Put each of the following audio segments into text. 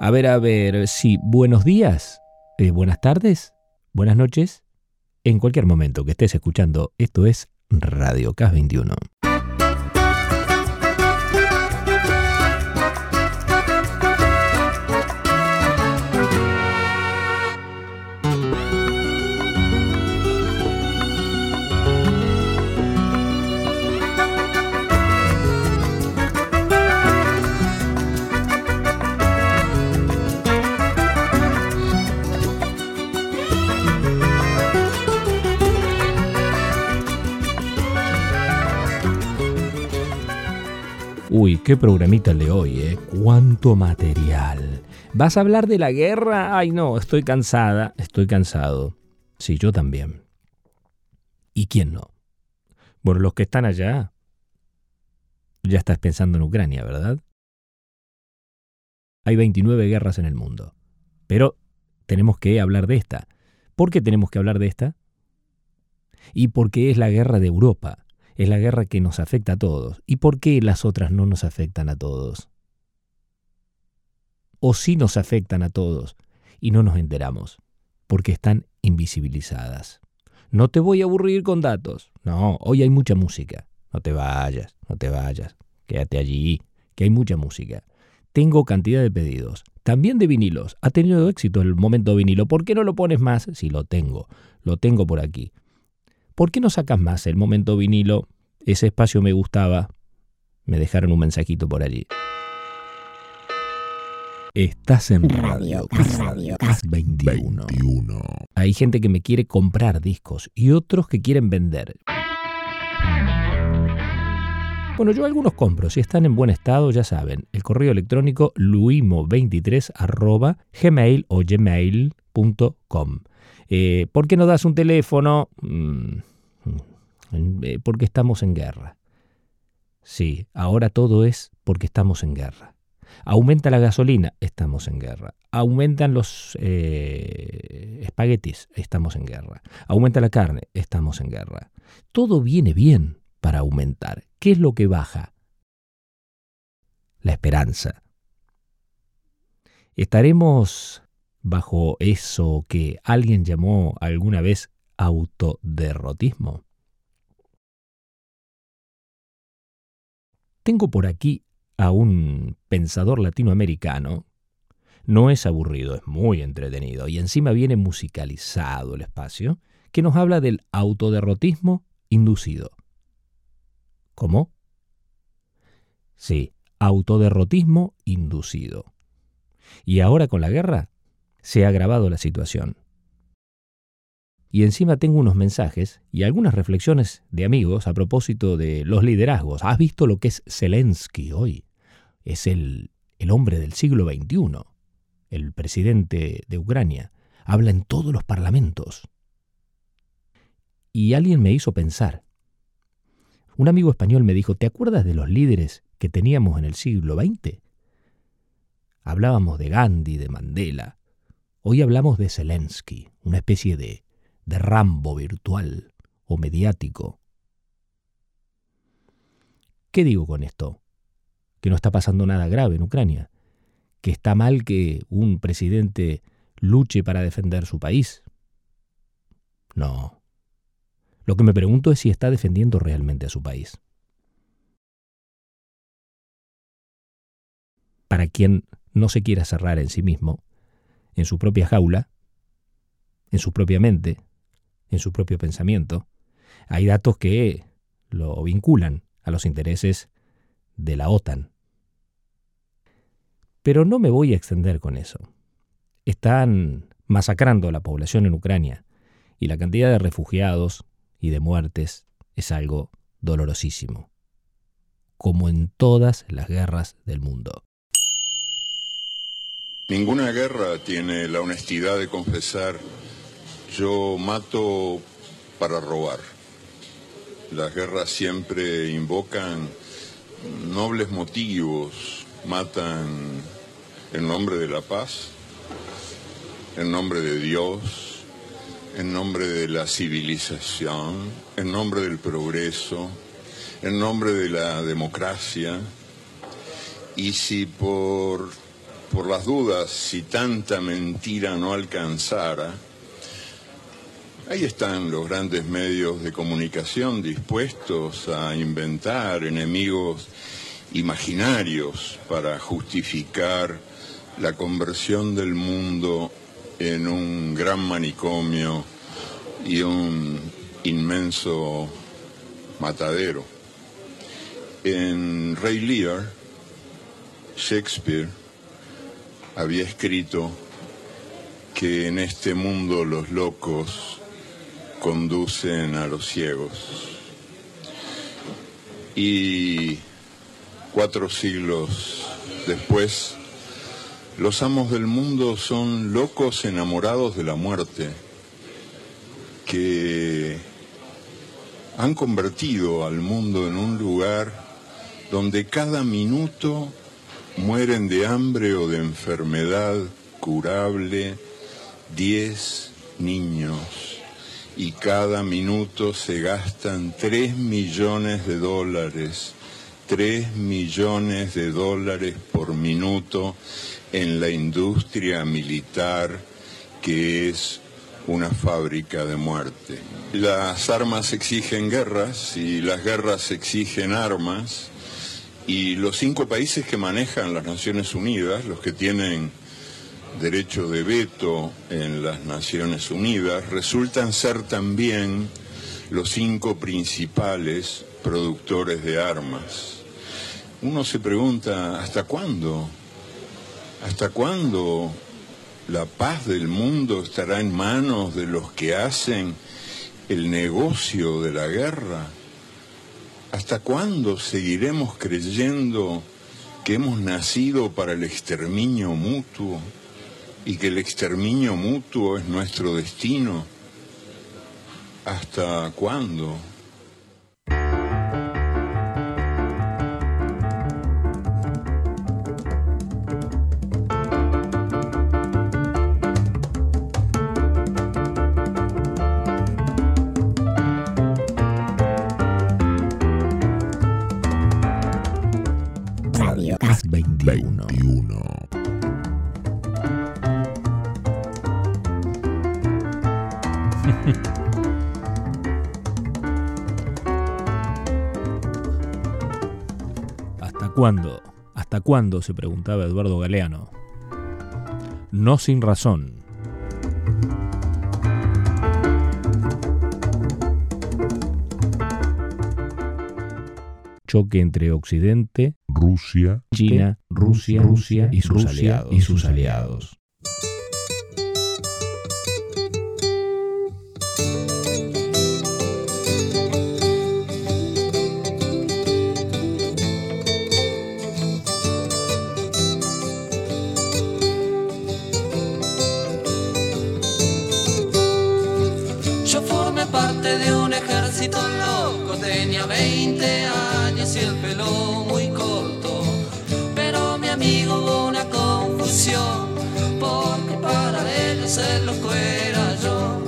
A ver, a ver, sí, buenos días, eh, buenas tardes, buenas noches. En cualquier momento que estés escuchando, esto es Radio CAS 21. Uy, qué programita el de hoy, ¿eh? Cuánto material. ¿Vas a hablar de la guerra? Ay, no, estoy cansada, estoy cansado. Sí, yo también. ¿Y quién no? Bueno, los que están allá. Ya estás pensando en Ucrania, ¿verdad? Hay 29 guerras en el mundo. Pero tenemos que hablar de esta. ¿Por qué tenemos que hablar de esta? Y porque es la guerra de Europa es la guerra que nos afecta a todos. ¿Y por qué las otras no nos afectan a todos? O sí nos afectan a todos y no nos enteramos, porque están invisibilizadas. No te voy a aburrir con datos. No, hoy hay mucha música. No te vayas, no te vayas. Quédate allí, que hay mucha música. Tengo cantidad de pedidos. También de vinilos. Ha tenido éxito el momento vinilo. ¿Por qué no lo pones más? Si lo tengo. Lo tengo por aquí. ¿Por qué no sacas más el momento vinilo? Ese espacio me gustaba. Me dejaron un mensajito por allí. Estás en Radio, Radio 21. Hay gente que me quiere comprar discos y otros que quieren vender. Bueno, yo algunos compro. Si están en buen estado, ya saben. El correo electrónico luimo23 gmail o gmail.com. Eh, ¿Por qué no das un teléfono? Mm, eh, porque estamos en guerra. Sí, ahora todo es porque estamos en guerra. Aumenta la gasolina, estamos en guerra. Aumentan los eh, espaguetis, estamos en guerra. Aumenta la carne, estamos en guerra. Todo viene bien para aumentar. ¿Qué es lo que baja? La esperanza. Estaremos bajo eso que alguien llamó alguna vez autoderrotismo. Tengo por aquí a un pensador latinoamericano. No es aburrido, es muy entretenido y encima viene musicalizado el espacio, que nos habla del autoderrotismo inducido. ¿Cómo? Sí, autoderrotismo inducido. Y ahora con la guerra se ha agravado la situación. Y encima tengo unos mensajes y algunas reflexiones de amigos a propósito de los liderazgos. ¿Has visto lo que es Zelensky hoy? Es el, el hombre del siglo XXI, el presidente de Ucrania. Habla en todos los parlamentos. Y alguien me hizo pensar. Un amigo español me dijo, ¿te acuerdas de los líderes que teníamos en el siglo XX? Hablábamos de Gandhi, de Mandela. Hoy hablamos de Zelensky, una especie de de Rambo virtual o mediático. ¿Qué digo con esto? Que no está pasando nada grave en Ucrania, que está mal que un presidente luche para defender su país. No. Lo que me pregunto es si está defendiendo realmente a su país. Para quien no se quiera cerrar en sí mismo, en su propia jaula, en su propia mente, en su propio pensamiento, hay datos que lo vinculan a los intereses de la OTAN. Pero no me voy a extender con eso. Están masacrando a la población en Ucrania y la cantidad de refugiados y de muertes es algo dolorosísimo, como en todas las guerras del mundo. Ninguna guerra tiene la honestidad de confesar yo mato para robar. Las guerras siempre invocan nobles motivos, matan en nombre de la paz, en nombre de Dios, en nombre de la civilización, en nombre del progreso, en nombre de la democracia. Y si por por las dudas, si tanta mentira no alcanzara, ahí están los grandes medios de comunicación dispuestos a inventar enemigos imaginarios para justificar la conversión del mundo en un gran manicomio y un inmenso matadero. En Rey Lear, Shakespeare había escrito que en este mundo los locos conducen a los ciegos. Y cuatro siglos después, los amos del mundo son locos enamorados de la muerte, que han convertido al mundo en un lugar donde cada minuto mueren de hambre o de enfermedad curable diez niños y cada minuto se gastan tres millones de dólares, tres millones de dólares por minuto en la industria militar que es una fábrica de muerte. Las armas exigen guerras y las guerras exigen armas y los cinco países que manejan las Naciones Unidas, los que tienen derecho de veto en las Naciones Unidas, resultan ser también los cinco principales productores de armas. Uno se pregunta, ¿hasta cuándo? ¿Hasta cuándo la paz del mundo estará en manos de los que hacen el negocio de la guerra? ¿Hasta cuándo seguiremos creyendo que hemos nacido para el exterminio mutuo y que el exterminio mutuo es nuestro destino? ¿Hasta cuándo? cuándo? ¿Hasta cuándo? se preguntaba Eduardo Galeano. No sin razón. Choque entre Occidente, Rusia, China, Rusia, Rusia y sus aliados. Y sus aliados. loco, tenía 20 años y el el loco era yo.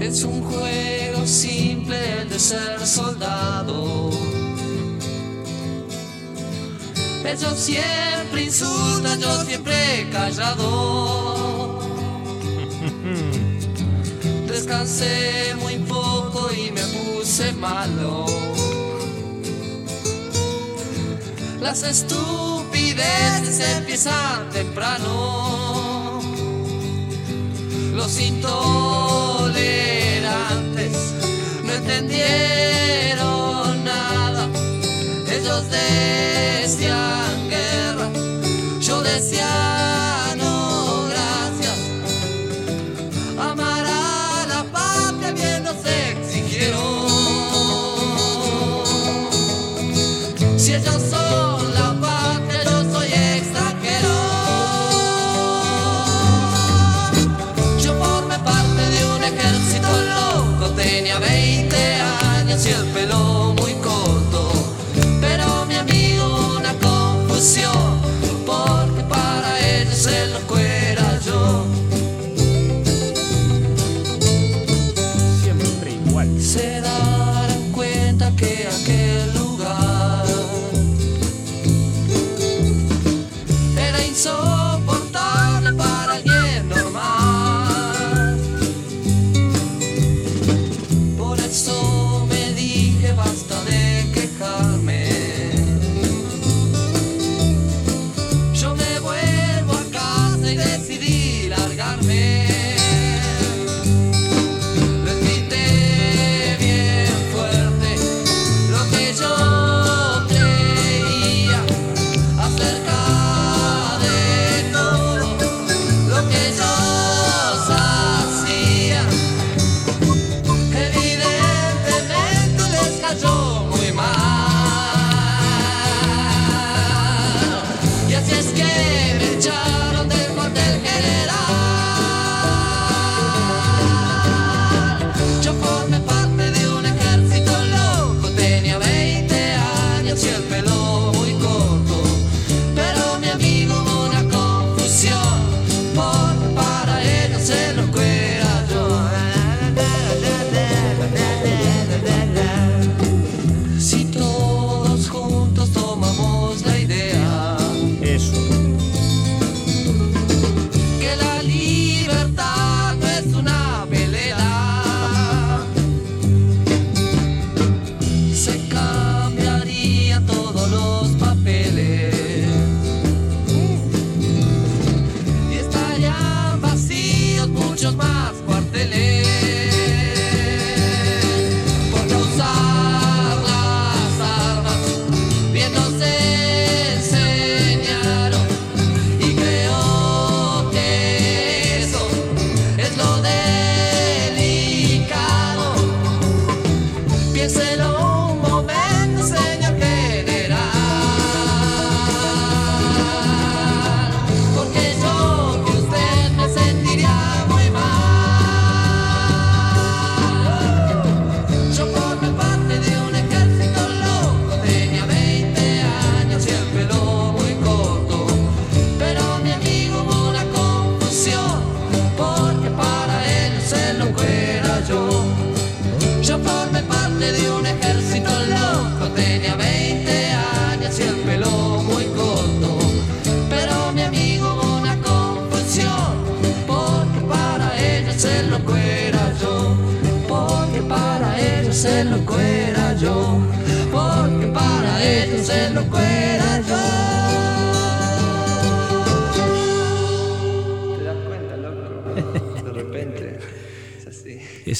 Es un juego simple el de ser soldado. Ellos siempre insultan, yo siempre callado descansé muy poco y me puse malo. Las estupideces empiezan temprano. Los intolerantes no entendieron nada. Ellos decían guerra, yo decía no, gracias. Amar a la patria bien nos exigieron. Si ellos son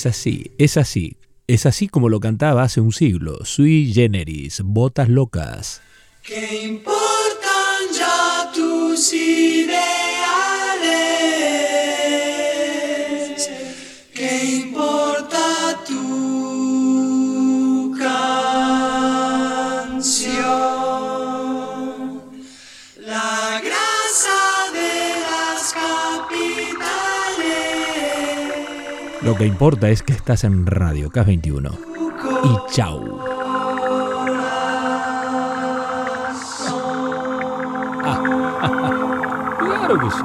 Es así, es así. Es así como lo cantaba hace un siglo. Sui generis, botas locas. Lo que importa es que estás en Radio K21. Y chau. Claro que sí.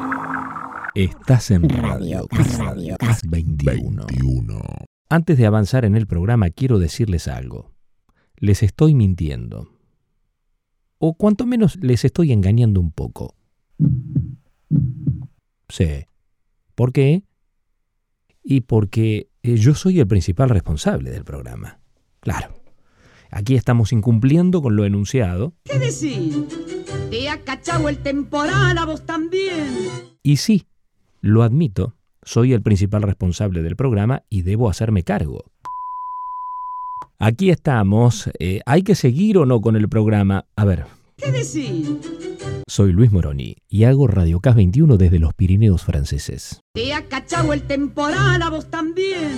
Estás en Radio K21. Antes de avanzar en el programa, quiero decirles algo. Les estoy mintiendo. O cuanto menos les estoy engañando un poco. Sí. ¿Por qué? Y porque eh, yo soy el principal responsable del programa. Claro. Aquí estamos incumpliendo con lo enunciado. ¿Qué decís? ¿Te ha cachado el temporal a vos también? Y sí, lo admito, soy el principal responsable del programa y debo hacerme cargo. Aquí estamos. eh, ¿Hay que seguir o no con el programa? A ver, ¿Qué decís? soy Luis Moroni y hago Radio K21 desde los Pirineos franceses. ¿Te ha cachado el temporal a vos también?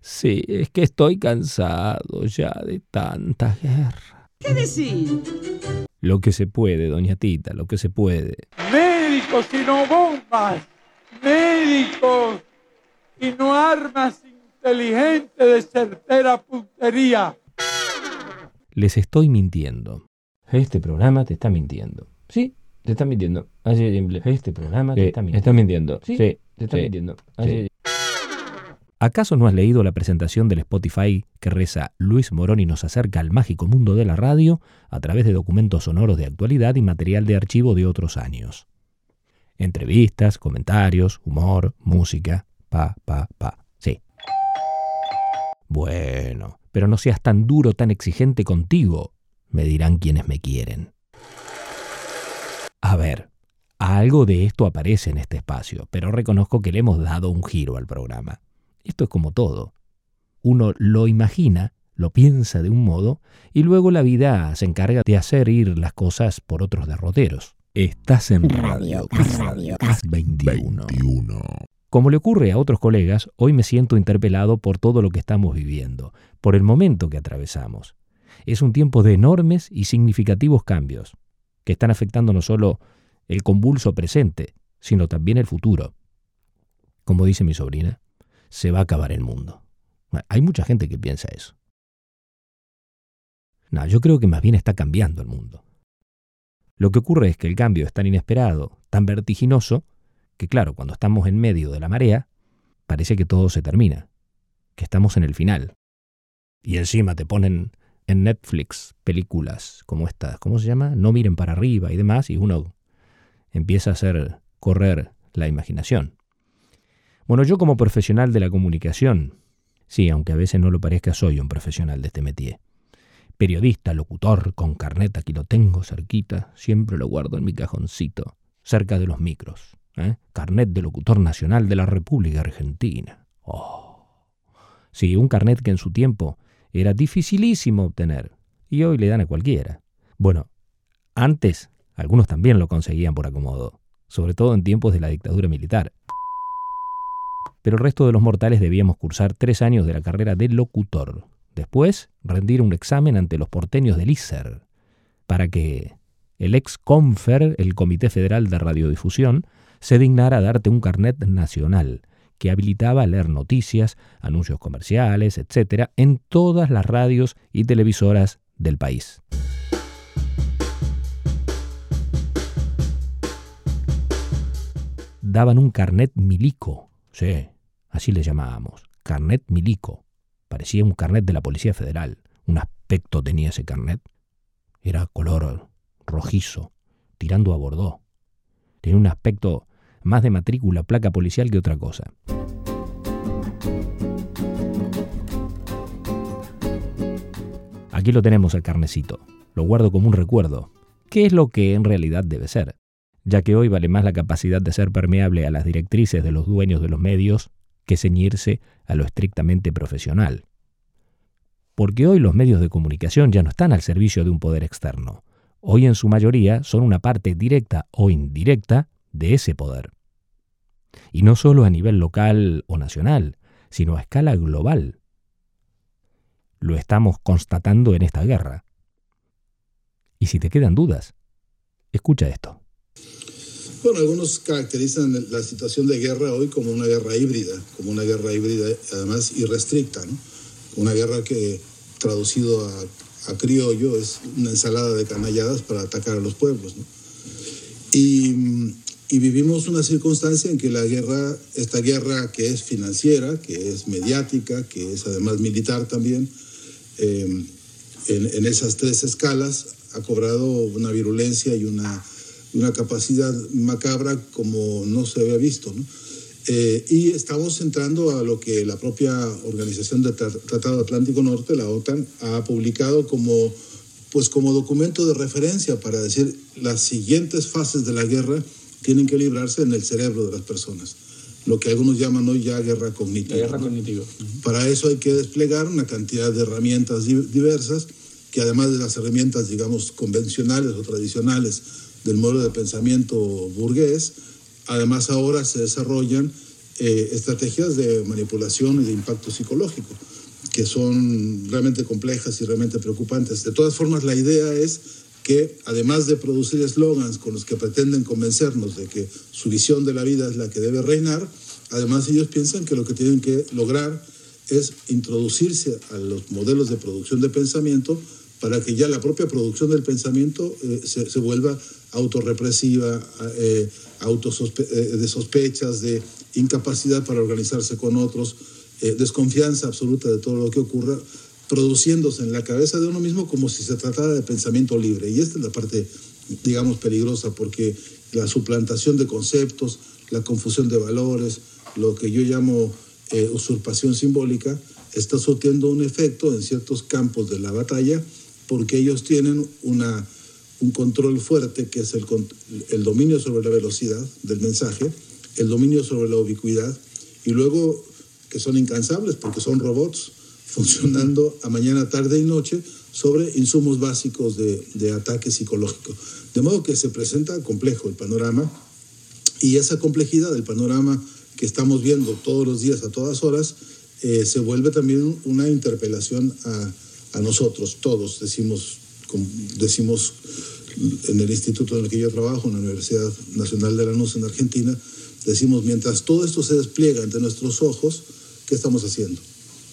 Sí, es que estoy cansado ya de tanta guerra. ¿Qué decís? Lo que se puede, doña Tita, lo que se puede. médicos y no bombas, médicos y no armas inteligentes de certera puntería. Les estoy mintiendo. Este programa te está mintiendo. Sí, te está mintiendo. Así de simple. Este programa te está mintiendo. Está mintiendo. Sí, te está mintiendo. ¿Acaso no has leído la presentación del Spotify que reza Luis Moroni nos acerca al mágico mundo de la radio a través de documentos sonoros de actualidad y material de archivo de otros años? Entrevistas, comentarios, humor, música, pa, pa, pa. Sí. Bueno, pero no seas tan duro, tan exigente contigo, me dirán quienes me quieren. A ver, algo de esto aparece en este espacio, pero reconozco que le hemos dado un giro al programa. Esto es como todo. Uno lo imagina, lo piensa de un modo, y luego la vida se encarga de hacer ir las cosas por otros derroteros. Estás en Radio, Radio 21. Como le ocurre a otros colegas, hoy me siento interpelado por todo lo que estamos viviendo, por el momento que atravesamos. Es un tiempo de enormes y significativos cambios, que están afectando no solo el convulso presente, sino también el futuro. Como dice mi sobrina, se va a acabar el mundo. Hay mucha gente que piensa eso. No, yo creo que más bien está cambiando el mundo. Lo que ocurre es que el cambio es tan inesperado, tan vertiginoso, que claro, cuando estamos en medio de la marea, parece que todo se termina, que estamos en el final. Y encima te ponen en Netflix películas como estas, ¿cómo se llama? No miren para arriba y demás, y uno empieza a hacer correr la imaginación. Bueno, yo como profesional de la comunicación, sí, aunque a veces no lo parezca, soy un profesional de este métier. Periodista, locutor, con carnet, aquí lo tengo cerquita, siempre lo guardo en mi cajoncito, cerca de los micros. ¿eh? Carnet de locutor nacional de la República Argentina. Oh. Sí, un carnet que en su tiempo era dificilísimo obtener, y hoy le dan a cualquiera. Bueno, antes algunos también lo conseguían por acomodo, sobre todo en tiempos de la dictadura militar. Pero el resto de los mortales debíamos cursar tres años de la carrera de locutor, después rendir un examen ante los porteños del ISER, para que el ex CONFER, el Comité Federal de Radiodifusión, se dignara a darte un carnet nacional que habilitaba leer noticias, anuncios comerciales, etc., en todas las radios y televisoras del país. Daban un carnet milico, sí, así le llamábamos, carnet milico. Parecía un carnet de la Policía Federal. Un aspecto tenía ese carnet. Era color rojizo, tirando a bordó. Tenía un aspecto más de matrícula, placa policial que otra cosa. Aquí lo tenemos a carnecito. Lo guardo como un recuerdo, que es lo que en realidad debe ser, ya que hoy vale más la capacidad de ser permeable a las directrices de los dueños de los medios que ceñirse a lo estrictamente profesional. Porque hoy los medios de comunicación ya no están al servicio de un poder externo. Hoy en su mayoría son una parte directa o indirecta de ese poder. Y no solo a nivel local o nacional, sino a escala global. Lo estamos constatando en esta guerra. Y si te quedan dudas, escucha esto. Bueno, algunos caracterizan la situación de guerra hoy como una guerra híbrida, como una guerra híbrida además irrestricta, ¿no? Una guerra que traducido a, a, criollo es una ensalada de canalladas para atacar a los pueblos, ¿no? Y, y vivimos una circunstancia en que la guerra, esta guerra que es financiera, que es mediática, que es además militar también, eh, en, en, esas tres escalas ha cobrado una virulencia y una, una capacidad macabra como no se había visto. ¿no? Eh, y estamos entrando a lo que la propia Organización del Tratado Atlántico Norte, la OTAN, ha publicado como, pues como documento de referencia para decir las siguientes fases de la guerra tienen que librarse en el cerebro de las personas lo que algunos llaman hoy ya guerra cognitiva. La guerra cognitiva. Para eso hay que desplegar una cantidad de herramientas diversas que además de las herramientas, digamos, convencionales o tradicionales del modelo de pensamiento burgués, además ahora se desarrollan eh, estrategias de manipulación y de impacto psicológico, que son realmente complejas y realmente preocupantes. De todas formas, la idea es que además de producir eslogans con los que pretenden convencernos de que su visión de la vida es la que debe reinar, además ellos piensan que lo que tienen que lograr es introducirse a los modelos de producción de pensamiento para que ya la propia producción del pensamiento eh, se, se, vuelva autorrepresiva, eh, autosospe eh, de sospechas, de incapacidad para organizarse con otros, eh, desconfianza absoluta de todo lo que ocurra, produciéndose en la cabeza de uno mismo como si se tratara de pensamiento libre. Y esta es la parte, digamos, peligrosa, porque la suplantación de conceptos, la confusión de valores, lo que yo llamo eh, usurpación simbólica, está surtiendo un efecto en ciertos campos de la batalla, porque ellos tienen una, un control fuerte, que es el, el dominio sobre la velocidad del mensaje, el dominio sobre la ubicuidad, y luego que son incansables porque son robots, funcionando a mañana, tarde y noche sobre insumos básicos de, de, ataque psicológico. De modo que se presenta complejo el panorama y esa complejidad del panorama que estamos viendo todos los días, a todas horas, eh, se vuelve también una interpelación a, a nosotros, todos, decimos, decimos en el instituto en el que yo trabajo, en la Universidad Nacional de Lanús en Argentina, decimos, mientras todo esto se despliega ante nuestros ojos, ¿qué estamos haciendo?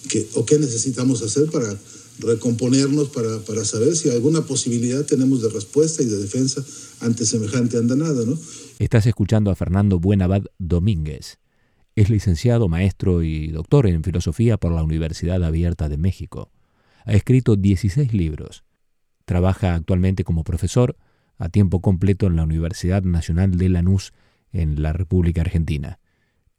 ¿Qué, ¿O qué necesitamos hacer para recomponernos, para, para, saber si alguna posibilidad tenemos de respuesta y de defensa ante semejante andanada? ¿no? Estás escuchando a Fernando Buenabad Domínguez. Es licenciado, maestro y doctor en filosofía por la Universidad Abierta de México. Ha escrito 16 libros. Trabaja actualmente como profesor a tiempo completo en la Universidad Nacional de Lanús en la República Argentina.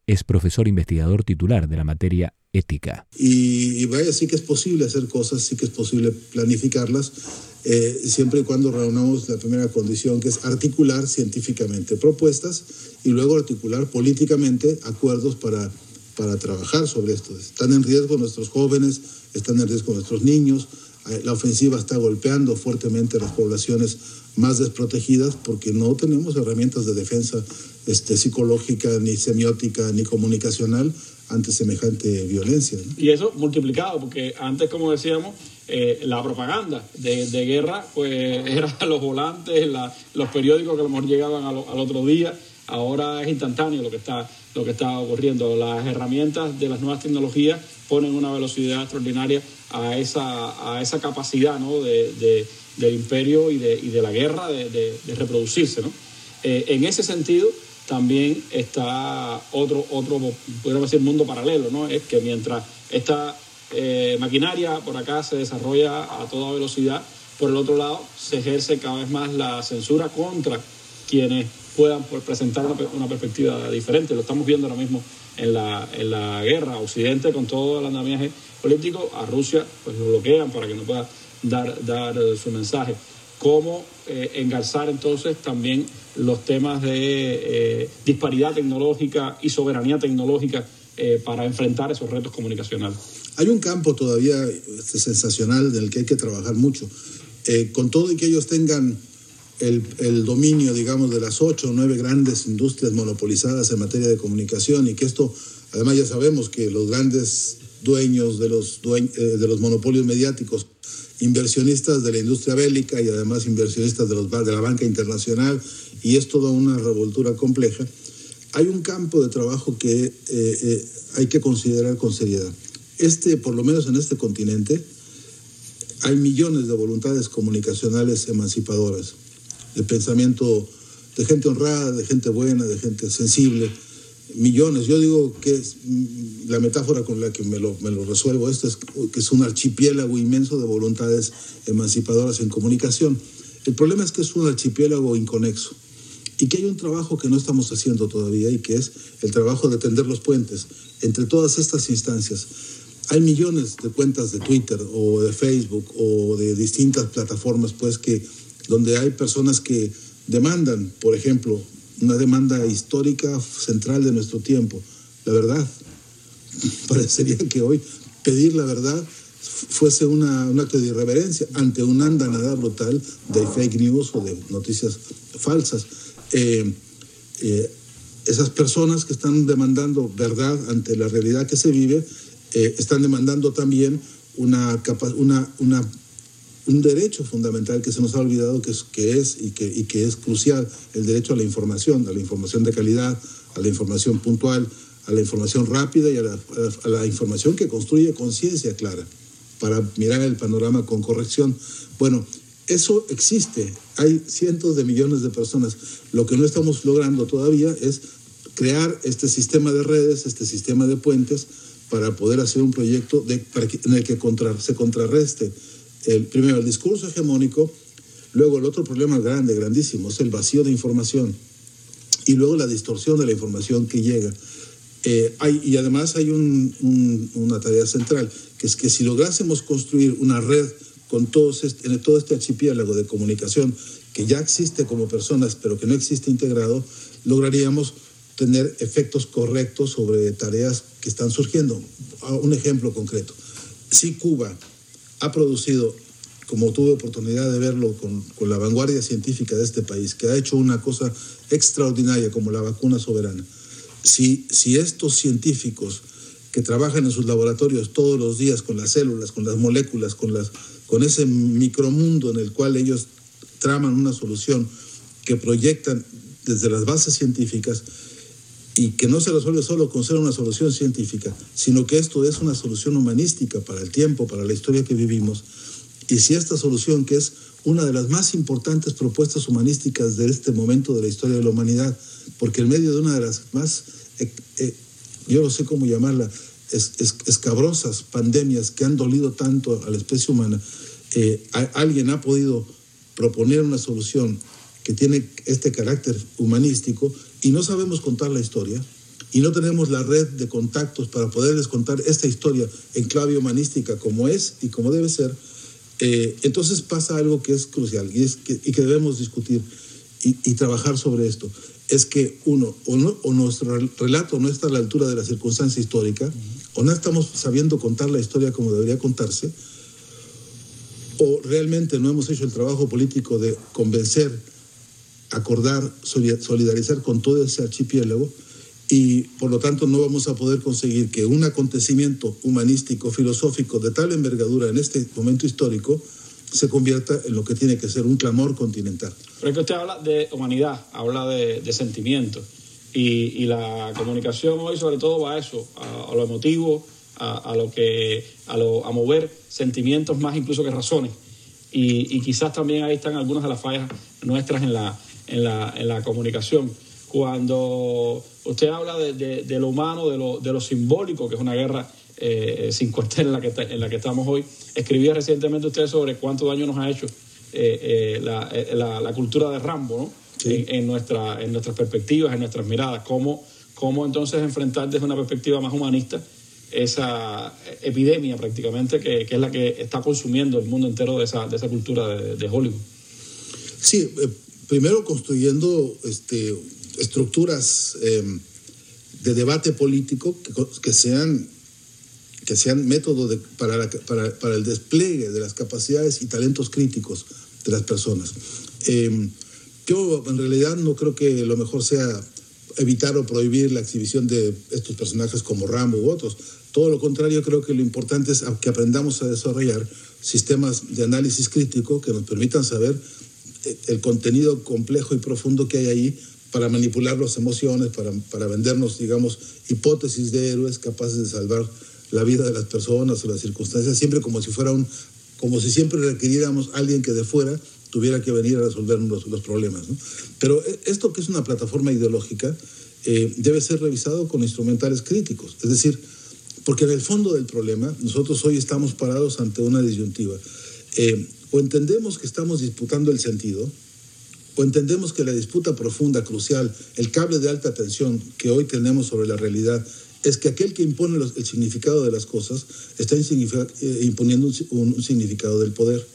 Es profesor investigador titular de la materia ética. Y, vaya, sí que es posible hacer cosas, sí que es posible planificarlas, eh, siempre y cuando reunamos la primera condición, que es articular científicamente propuestas y luego articular políticamente acuerdos para, para trabajar sobre esto. Están en riesgo nuestros jóvenes, están en riesgo nuestros niños, eh, la ofensiva está golpeando fuertemente a las poblaciones más desprotegidas porque no tenemos herramientas de defensa este, psicológica, ni semiótica, ni comunicacional ante semejante violencia. Y eso multiplicado, porque antes, como decíamos, eh, la propaganda de, guerra, pues era los volantes, la, los periódicos que a lo mejor llegaban al, otro día. Ahora es instantáneo lo que está lo que está ocurriendo. Las herramientas de las nuevas tecnologías ponen una velocidad extraordinaria a esa, a esa capacidad ¿no? de, de, del imperio y de, y de la guerra de, de reproducirse. ¿no? Eh, en ese sentido, también está otro, otro podríamos decir, mundo paralelo, ¿no? Es que mientras esta eh, maquinaria por acá se desarrolla a toda velocidad, por el otro lado se ejerce cada vez más la censura contra quienes puedan presentar una, una, perspectiva diferente. Lo estamos viendo ahora mismo en la, en la guerra. Occidente, con todo el andamiaje político, a Rusia pues lo bloquean para que no pueda dar, dar su mensaje. Cómo engarzar entonces también los temas de disparidad tecnológica y soberanía tecnológica para enfrentar esos retos comunicacionales. Hay un campo todavía este, sensacional del que hay que trabajar mucho. con todo y que ellos tengan el, dominio, digamos, de las ocho o nueve grandes industrias monopolizadas en materia de comunicación y que esto, además ya sabemos que los grandes dueños de los, eh, de los monopolios mediáticos, inversionistas de la industria bélica y además inversionistas de, los, de la banca internacional, y es toda una revoltura compleja, hay un campo de trabajo que eh, eh, hay que considerar con seriedad. Este, por lo menos en este continente, hay millones de voluntades comunicacionales emancipadoras de pensamiento de gente honrada, de gente buena, de gente sensible, millones. Yo digo que es, mm, la metáfora con la que me lo, me lo resuelvo esto es que es un archipiélago inmenso de voluntades emancipadoras en comunicación. El problema es que es un archipiélago inconexo y que hay un trabajo que no estamos haciendo todavía y que es el trabajo de tender los puentes entre todas estas instancias. Hay millones de cuentas de Twitter o de Facebook o de distintas plataformas pues que donde hay personas que demandan, por ejemplo, una demanda histórica central de nuestro tiempo, la verdad. Parecería que hoy pedir la verdad fuese una, un acto de irreverencia ante una andanada brutal de fake news o de noticias falsas. Eh, eh, esas personas que están demandando verdad ante la realidad que se vive, eh, están demandando también una, una, una un derecho fundamental que se nos ha olvidado que es, que es y, que, y que es crucial, el derecho a la información, a la información de calidad, a la información puntual, a la información rápida y a la, a la información que construye conciencia clara para mirar el panorama con corrección. Bueno, eso existe, hay cientos de millones de personas. Lo que no estamos logrando todavía es crear este sistema de redes, este sistema de puentes, para poder hacer un proyecto de, en el que contra, se contrarreste el, primero el discurso hegemónico, luego el otro problema grande, grandísimo, es el vacío de información y luego la distorsión de la información que llega. Eh, y además hay un, una tarea central, que es que si lográsemos construir una red con todos este, en todo este archipiélago de comunicación que ya existe como personas, pero que no existe integrado, lograríamos tener efectos correctos sobre tareas que están surgiendo. Un ejemplo concreto. Si Cuba ha producido, como tuve oportunidad de verlo con, la vanguardia científica de este país, que ha hecho una cosa extraordinaria como la vacuna soberana, si, si estos científicos que trabajan en sus laboratorios todos los días con las células, con las moléculas, con, las, con ese micromundo en el cual ellos traman una solución que proyectan desde las bases científicas, y que no se resuelve solo con ser una solución científica, sino que esto es una solución humanística para el tiempo, para la historia que vivimos. Y si esta solución, que es una de las más importantes propuestas humanísticas de este momento de la historia de la humanidad, porque en medio de una de las más, eh, eh, yo no sé cómo llamarla, es, escabrosas pandemias que han dolido tanto a la especie humana, eh, alguien ha podido proponer una solución que tiene este carácter humanístico y no sabemos contar la historia y no tenemos la red de contactos para poderles contar esta historia en clave humanística como es y como debe ser, eh, entonces pasa algo que es crucial y, es que, y que debemos discutir y, trabajar sobre esto. Es que uno, o, no, o nuestro relato no está a la altura de la circunstancia histórica, o no estamos sabiendo contar la historia como debería contarse, o realmente no hemos hecho el trabajo político de convencer acordar, solidarizar con todo ese archipiélago y por lo tanto no vamos a poder conseguir que un acontecimiento humanístico, filosófico de tal envergadura en este momento histórico se convierta en lo que tiene que ser un clamor continental. Pero es que usted habla de humanidad, habla de, de sentimiento y, y, la comunicación hoy sobre todo va a eso, a, a lo emotivo, a, a, lo que, a, lo, a mover sentimientos más incluso que razones. Y, y quizás también ahí están algunas de las fallas nuestras en la, en la, en la comunicación. Cuando usted habla de, de, de, lo humano, de lo, de lo simbólico, que es una guerra eh, sin cuartel en la, que, en la que estamos hoy, escribía recientemente usted sobre cuánto daño nos ha hecho eh, eh, la, la, la, cultura de Rambo, ¿no? Sí. En, en, nuestra, en nuestras perspectivas, en nuestras miradas, cómo, cómo entonces enfrentar desde una perspectiva más humanista esa epidemia prácticamente que, es la que está consumiendo el mundo entero de esa, de esa cultura de, Hollywood. Sí, primero construyendo este, estructuras em, de debate político que, sean que sean métodos para, para, el despliegue de las capacidades y talentos críticos de las personas. Em, yo en realidad no creo que lo mejor sea evitar o prohibir la exhibición de estos personajes como Rambo u otros. Todo lo contrario, creo que lo importante es que aprendamos a desarrollar sistemas de análisis crítico que nos permitan saber el contenido complejo y profundo que hay ahí para manipular las emociones, para, para vendernos, digamos, hipótesis de héroes capaces de salvar la vida de las personas o las circunstancias, siempre como si fuera un, como si siempre requiriéramos a alguien que de fuera tuviera que venir a resolver los, los problemas. Pero eh, esto que es una plataforma ideológica eh, debe ser revisado con instrumentales críticos. Es decir, porque en el fondo del problema, nosotros hoy estamos parados ante una disyuntiva. Eh, o entendemos que estamos disputando el sentido, o entendemos que la disputa profunda, crucial, el cable de alta tensión que hoy tenemos sobre la realidad, es que aquel que impone el significado de las cosas está eh, imponiendo un, significado del poder.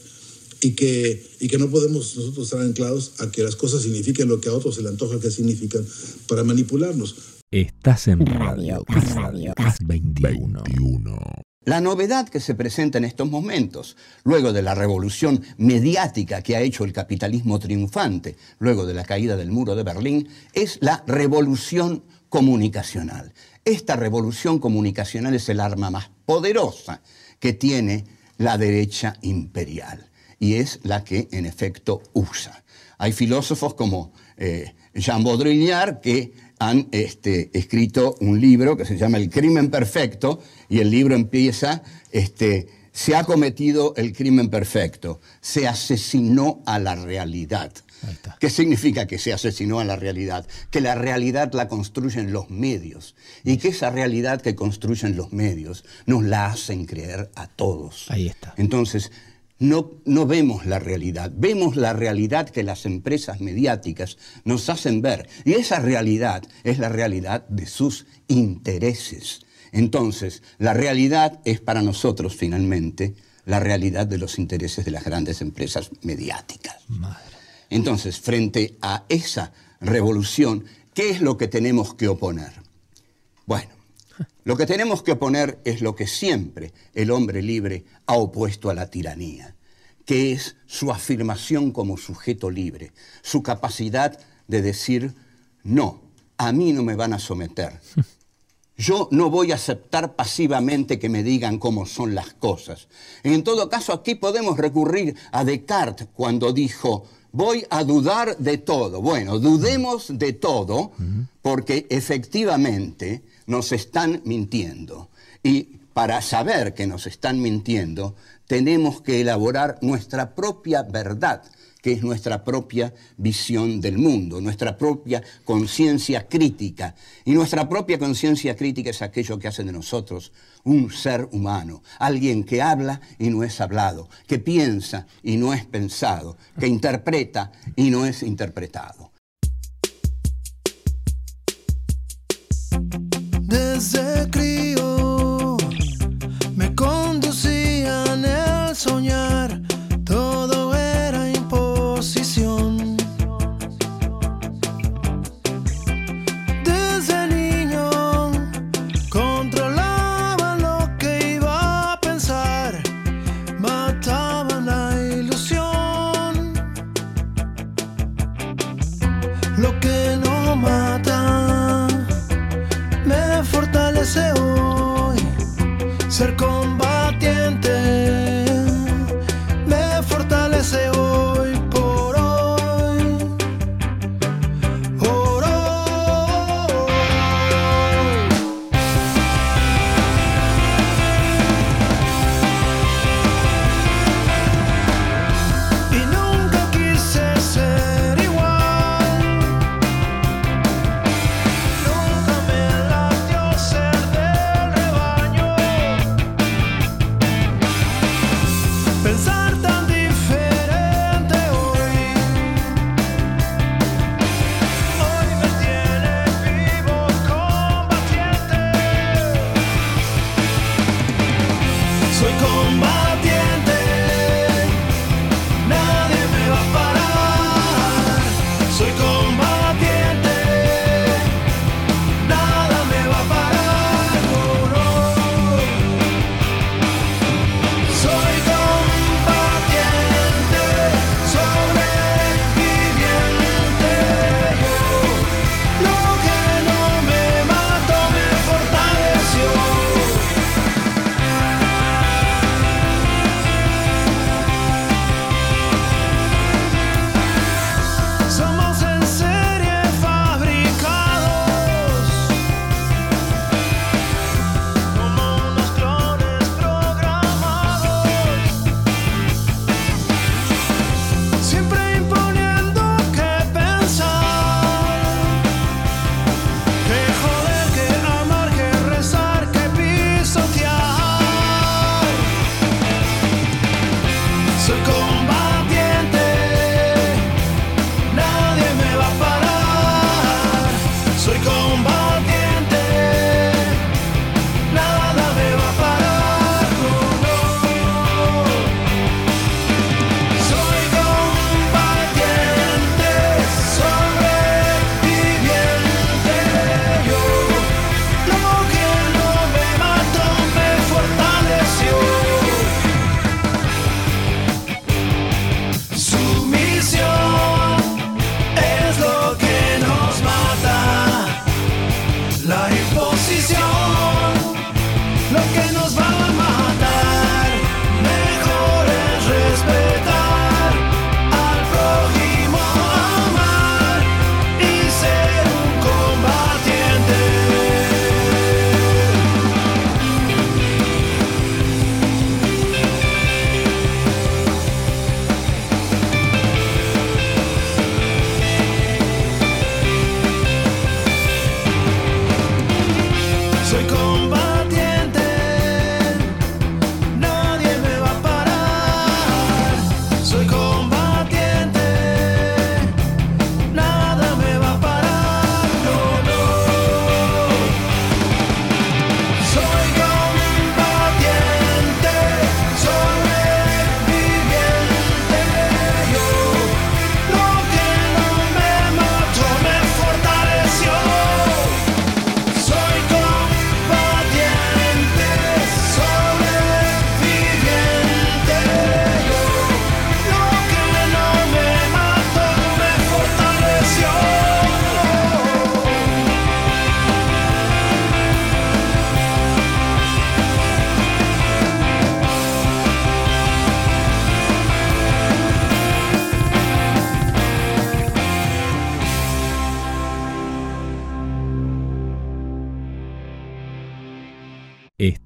Y que, y que no podemos nosotros estar anclados a que las cosas signifiquen lo que a otros se le antoja que significan para manipularnos. Estás en Radio, Radio 21. La novedad que se presenta en estos momentos, luego de la revolución mediática que ha hecho el capitalismo triunfante, luego de la caída del muro de Berlín, es la revolución comunicacional. Esta revolución comunicacional es el arma más poderosa que tiene la derecha imperial y es la que en efecto usa. Hay filósofos como eh, Jean Baudrillard que han este, escrito un libro que se llama El crimen perfecto y el libro empieza, este, se ha cometido el crimen perfecto, se asesinó a la realidad. ¿Qué significa que se asesinó a la realidad? Que la realidad la construyen los medios y que esa realidad que construyen los medios nos la hacen creer a todos. Ahí está. Entonces, no, no, vemos la realidad, vemos la realidad que las empresas mediáticas nos hacen ver. Y esa realidad es la realidad de sus intereses. Entonces, la realidad es para nosotros finalmente la realidad de los intereses de las grandes empresas mediáticas. Entonces, frente a esa revolución, ¿qué es lo que tenemos que oponer? Bueno, lo que tenemos que oponer es lo que siempre el hombre libre ha opuesto a la tiranía, que es su afirmación como sujeto libre, su capacidad de decir, no, a mí no me van a someter. Yo no voy a aceptar pasivamente que me digan cómo son las cosas. En todo caso, aquí podemos recurrir a Descartes cuando dijo, voy a dudar de todo. Bueno, dudemos de todo porque efectivamente nos están mintiendo. Y para saber que nos están mintiendo, tenemos que elaborar nuestra propia verdad, que es nuestra propia visión del mundo, nuestra propia conciencia crítica. Y nuestra propia conciencia crítica es aquello que hace de nosotros un ser humano, alguien que habla y no es hablado, que piensa y no es pensado, que interpreta y no es interpretado. Desde crío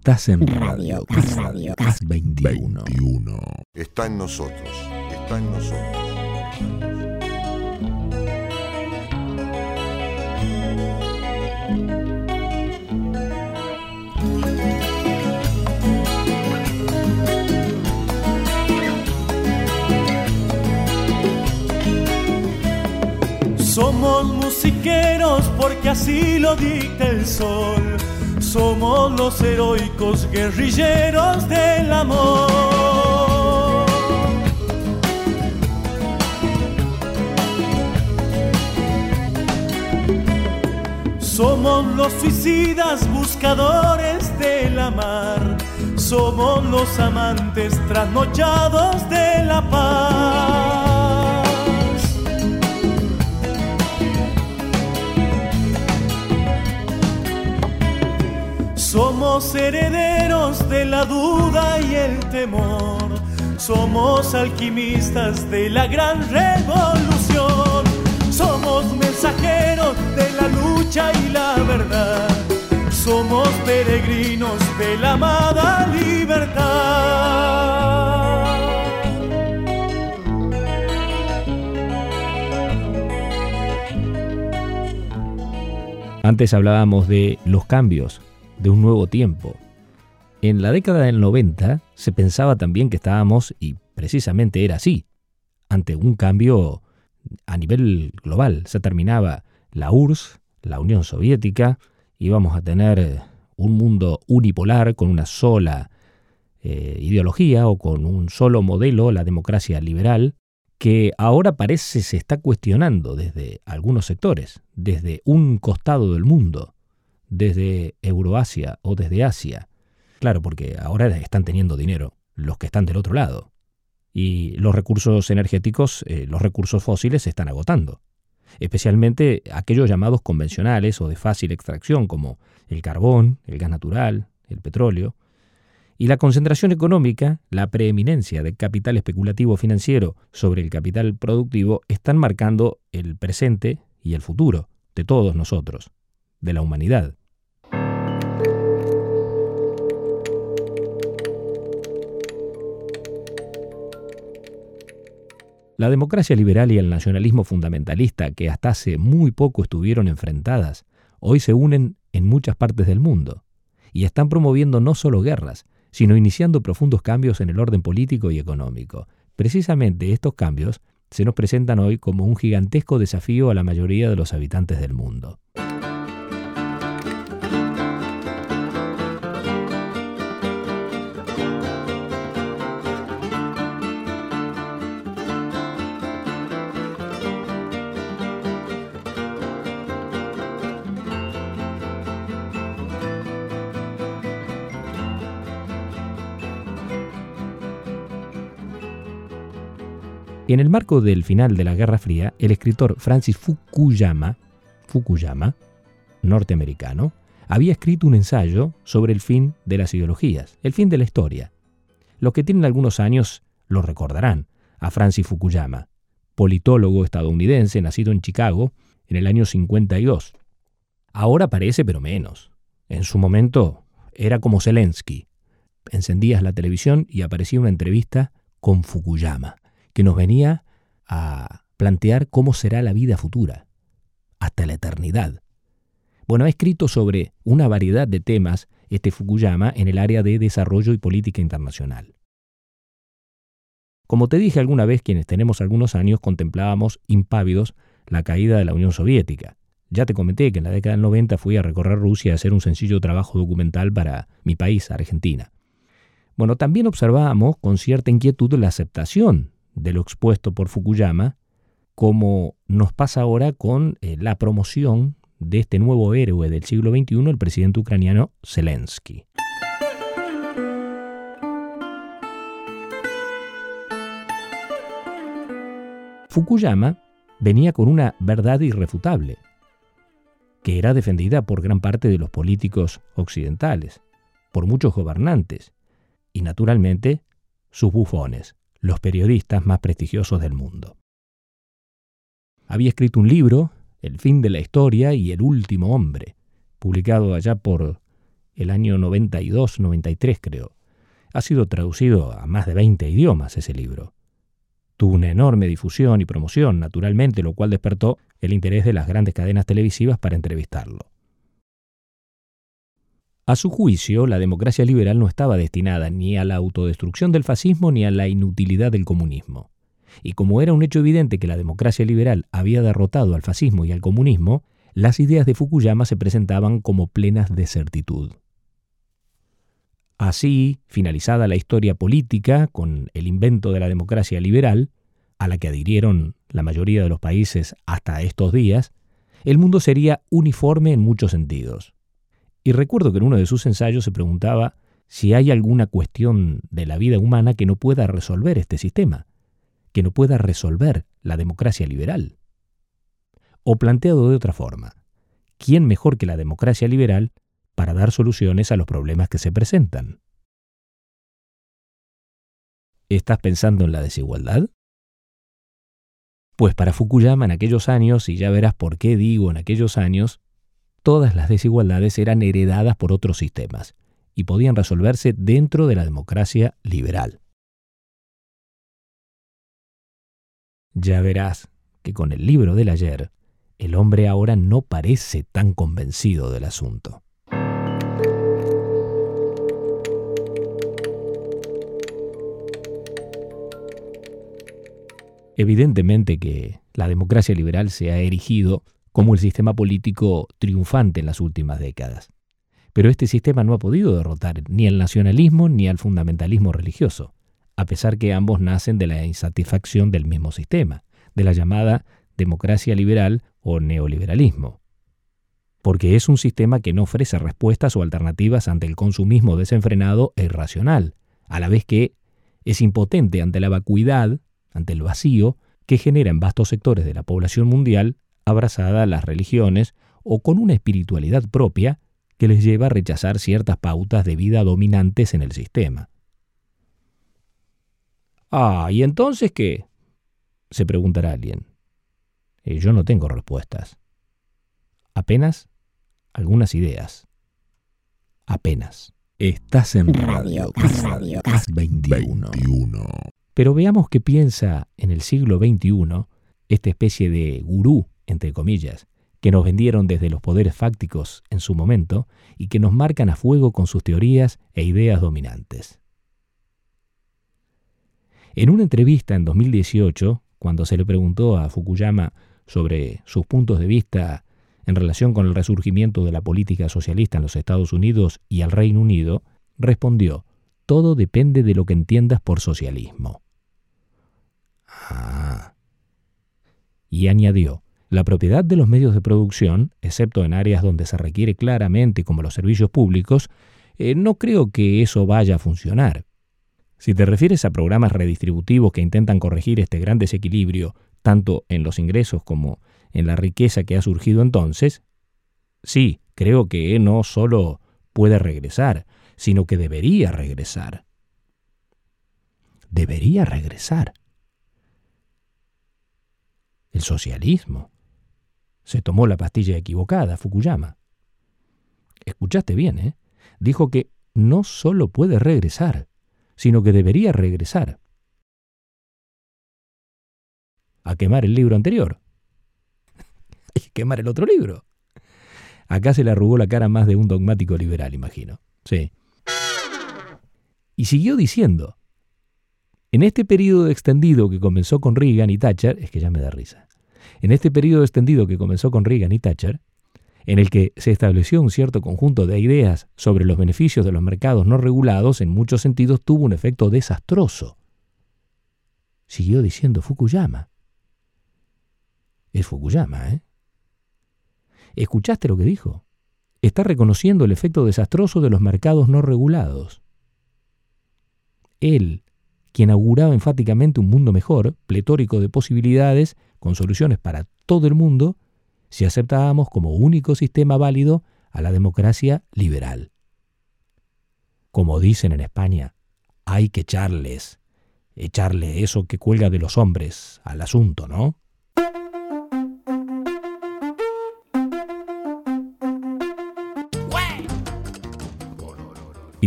Estás en Radio, Cas, Radio, Cas 21. Está en nosotros, está en nosotros. Somos musiqueros porque así lo dicta el sol. Somos los heroicos guerrilleros del amor. Somos los suicidas buscadores de la mar. Somos los amantes trasnochados de la paz. Somos herederos de la duda y el temor. Somos alquimistas de la gran revolución. Somos mensajeros de la lucha y la verdad. Somos peregrinos de la amada libertad. Antes hablábamos de los cambios, de un nuevo tiempo. En la década del 90 se pensaba también que estábamos, y precisamente era así, ante un cambio a nivel global. Se terminaba la URSS, la Unión Soviética, íbamos a tener un mundo unipolar con una sola eh, ideología o con un solo modelo, la democracia liberal, que ahora parece se está cuestionando desde algunos sectores, desde un costado del mundo, desde Euroasia o desde Asia. Claro, porque ahora están teniendo dinero los que están del otro lado. Y los recursos energéticos, eh, los recursos fósiles se están agotando. Especialmente aquellos llamados convencionales o de fácil extracción como el carbón, el gas natural, el petróleo. Y la concentración económica, la preeminencia del capital especulativo financiero sobre el capital productivo están marcando el presente y el futuro de todos nosotros, de la humanidad. La democracia liberal y el nacionalismo fundamentalista, que hasta hace muy poco estuvieron enfrentadas, hoy se unen en muchas partes del mundo y están promoviendo no solo guerras, sino iniciando profundos cambios en el orden político y económico. Precisamente estos cambios se nos presentan hoy como un gigantesco desafío a la mayoría de los habitantes del mundo. En el marco del final de la Guerra Fría, el escritor Francis Fukuyama, Fukuyama, norteamericano, había escrito un ensayo sobre el fin de las ideologías, el fin de la historia. Los que tienen algunos años lo recordarán a Francis Fukuyama, politólogo estadounidense nacido en Chicago en el año 52. Ahora parece, pero menos. En su momento era como Zelensky. Encendías la televisión y aparecía una entrevista con Fukuyama que nos venía a plantear cómo será la vida futura, hasta la eternidad. Bueno, ha escrito sobre una variedad de temas este Fukuyama en el área de desarrollo y política internacional. Como te dije alguna vez, quienes tenemos algunos años contemplábamos impávidos la caída de la Unión Soviética. Ya te comenté que en la década del 90 fui a recorrer Rusia a hacer un sencillo trabajo documental para mi país, Argentina. Bueno, también observábamos con cierta inquietud la aceptación de lo expuesto por Fukuyama, como nos pasa ahora con eh, la promoción de este nuevo héroe del siglo XXI, el presidente ucraniano Zelensky. Fukuyama venía con una verdad irrefutable, que era defendida por gran parte de los políticos occidentales, por muchos gobernantes y naturalmente sus bufones los periodistas más prestigiosos del mundo. Había escrito un libro, El fin de la historia y El último hombre, publicado allá por el año 92, 93 creo. Ha sido traducido a más de 20 idiomas ese libro. Tuvo una enorme difusión y promoción, naturalmente, lo cual despertó el interés de las grandes cadenas televisivas para entrevistarlo. A su juicio, la democracia liberal no estaba destinada ni a la autodestrucción del fascismo ni a la inutilidad del comunismo. Y como era un hecho evidente que la democracia liberal había derrotado al fascismo y al comunismo, las ideas de Fukuyama se presentaban como plenas de certitud. Así, finalizada la historia política con el invento de la democracia liberal, a la que adhirieron la mayoría de los países hasta estos días, el mundo sería uniforme en muchos sentidos. Y recuerdo que en uno de sus ensayos se preguntaba si hay alguna cuestión de la vida humana que no pueda resolver este sistema, que no pueda resolver la democracia liberal. O planteado de otra forma, ¿quién mejor que la democracia liberal para dar soluciones a los problemas que se presentan. ¿Estás pensando en la desigualdad? Pues para Fukuyama en aquellos años, y ya verás por qué digo en aquellos años, todas las desigualdades eran heredadas por otros sistemas y podían resolverse dentro de la democracia liberal. Ya verás que con el libro del ayer, el hombre ahora no parece tan convencido del asunto. Evidentemente que la democracia liberal se ha erigido como el sistema político triunfante en las últimas décadas. Pero este sistema no ha podido derrotar ni al nacionalismo ni al fundamentalismo religioso, a pesar que ambos nacen de la insatisfacción del mismo sistema, de la llamada democracia liberal o neoliberalismo. Porque es un sistema que no ofrece respuestas o alternativas ante el consumismo desenfrenado e irracional, a la vez que es impotente ante la vacuidad ante el vacío que genera en vastos sectores de la población mundial abrazada a las religiones o con una espiritualidad propia que les lleva a rechazar ciertas pautas de vida dominantes en el sistema. Ah, ¿y entonces qué? se preguntará alguien. Eh, yo no tengo respuestas. Apenas algunas ideas. Apenas. Estás en Radio, Radio, 21. Pero veamos qué piensa en el siglo XXI esta especie de gurú, entre comillas, que nos vendieron desde los poderes fácticos en su momento y que nos marcan a fuego con sus teorías e ideas dominantes. En una entrevista en 2018, cuando se le preguntó a Fukuyama sobre sus puntos de vista en relación con el resurgimiento de la política socialista en los Estados Unidos y el Reino Unido, respondió, todo depende de lo que entiendas por socialismo. Ah. Y añadió, la propiedad de los medios de producción, excepto en áreas donde se requiere claramente como los servicios públicos, eh, no creo que eso vaya a funcionar. Si te refieres a programas redistributivos que intentan corregir este gran desequilibrio, tanto en los ingresos como en la riqueza que ha surgido entonces, sí, creo que no solo puede regresar, sino que debería regresar. Debería regresar el socialismo. Se tomó la pastilla equivocada, Fukuyama. Escuchaste bien, ¿eh? Dijo que no solo puede regresar, sino que debería regresar. A quemar el libro anterior. Hay que quemar el otro libro. Acá se le arrugó la cara más de un dogmático liberal, imagino. Sí. Y siguió diciendo, en este periodo extendido que comenzó con Reagan y Thatcher, es que ya me da risa, en este periodo extendido que comenzó con Reagan y Thatcher, en el que se estableció un cierto conjunto de ideas sobre los beneficios de los mercados no regulados, en muchos sentidos tuvo un efecto desastroso. Siguió diciendo Fukuyama. Es Fukuyama, ¿eh? ¿Escuchaste lo que dijo? Está reconociendo el efecto desastroso de los mercados no regulados. Él, quien auguraba enfáticamente un mundo mejor, pletórico de posibilidades, con soluciones para todo el mundo, si aceptábamos como único sistema válido a la democracia liberal. Como dicen en España, hay que echarles, echarle eso que cuelga de los hombres al asunto, ¿no?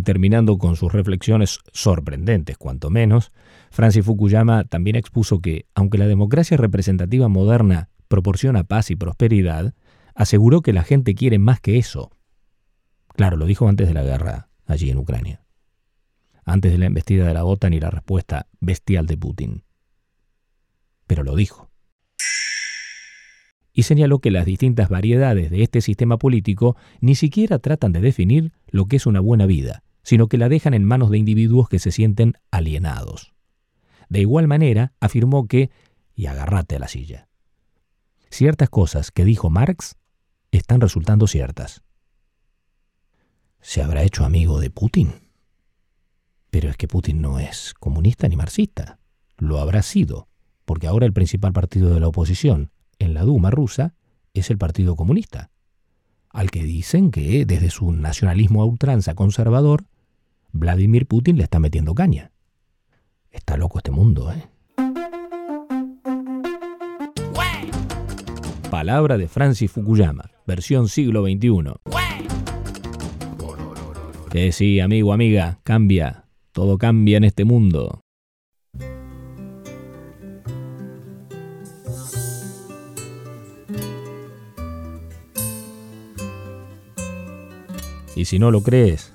terminando con sus reflexiones sorprendentes, cuanto menos, Francis Fukuyama también expuso que, aunque la democracia representativa moderna proporciona paz y prosperidad, aseguró que la gente quiere más que eso. Claro, lo dijo antes de la guerra, allí en Ucrania. Antes de la embestida de la OTAN y la respuesta bestial de Putin. Pero lo dijo. Y señaló que las distintas variedades de este sistema político ni siquiera tratan de definir lo que es una buena vida, sino que la dejan en manos de individuos que se sienten alienados. De igual manera, afirmó que, y agárrate a la silla, ciertas cosas que dijo Marx están resultando ciertas. ¿Se habrá hecho amigo de Putin? Pero es que Putin no es comunista ni marxista. Lo habrá sido, porque ahora el principal partido de la oposición en la Duma rusa es el Partido Comunista, al que dicen que desde su nacionalismo a ultranza conservador, Vladimir Putin le está metiendo caña. Está loco este mundo, ¿eh? Palabra de Francis Fukuyama, versión siglo XXI. Que sí, amigo, amiga, cambia. Todo cambia en este mundo. Y si no lo crees,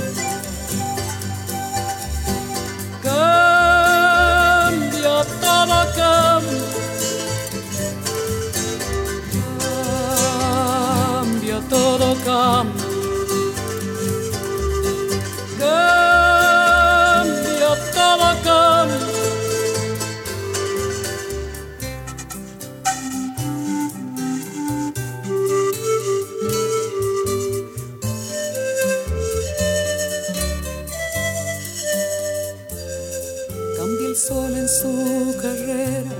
todo cambia. Cambia, cambia. sol en su carrera.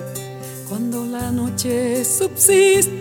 Cuando la noche subsiste,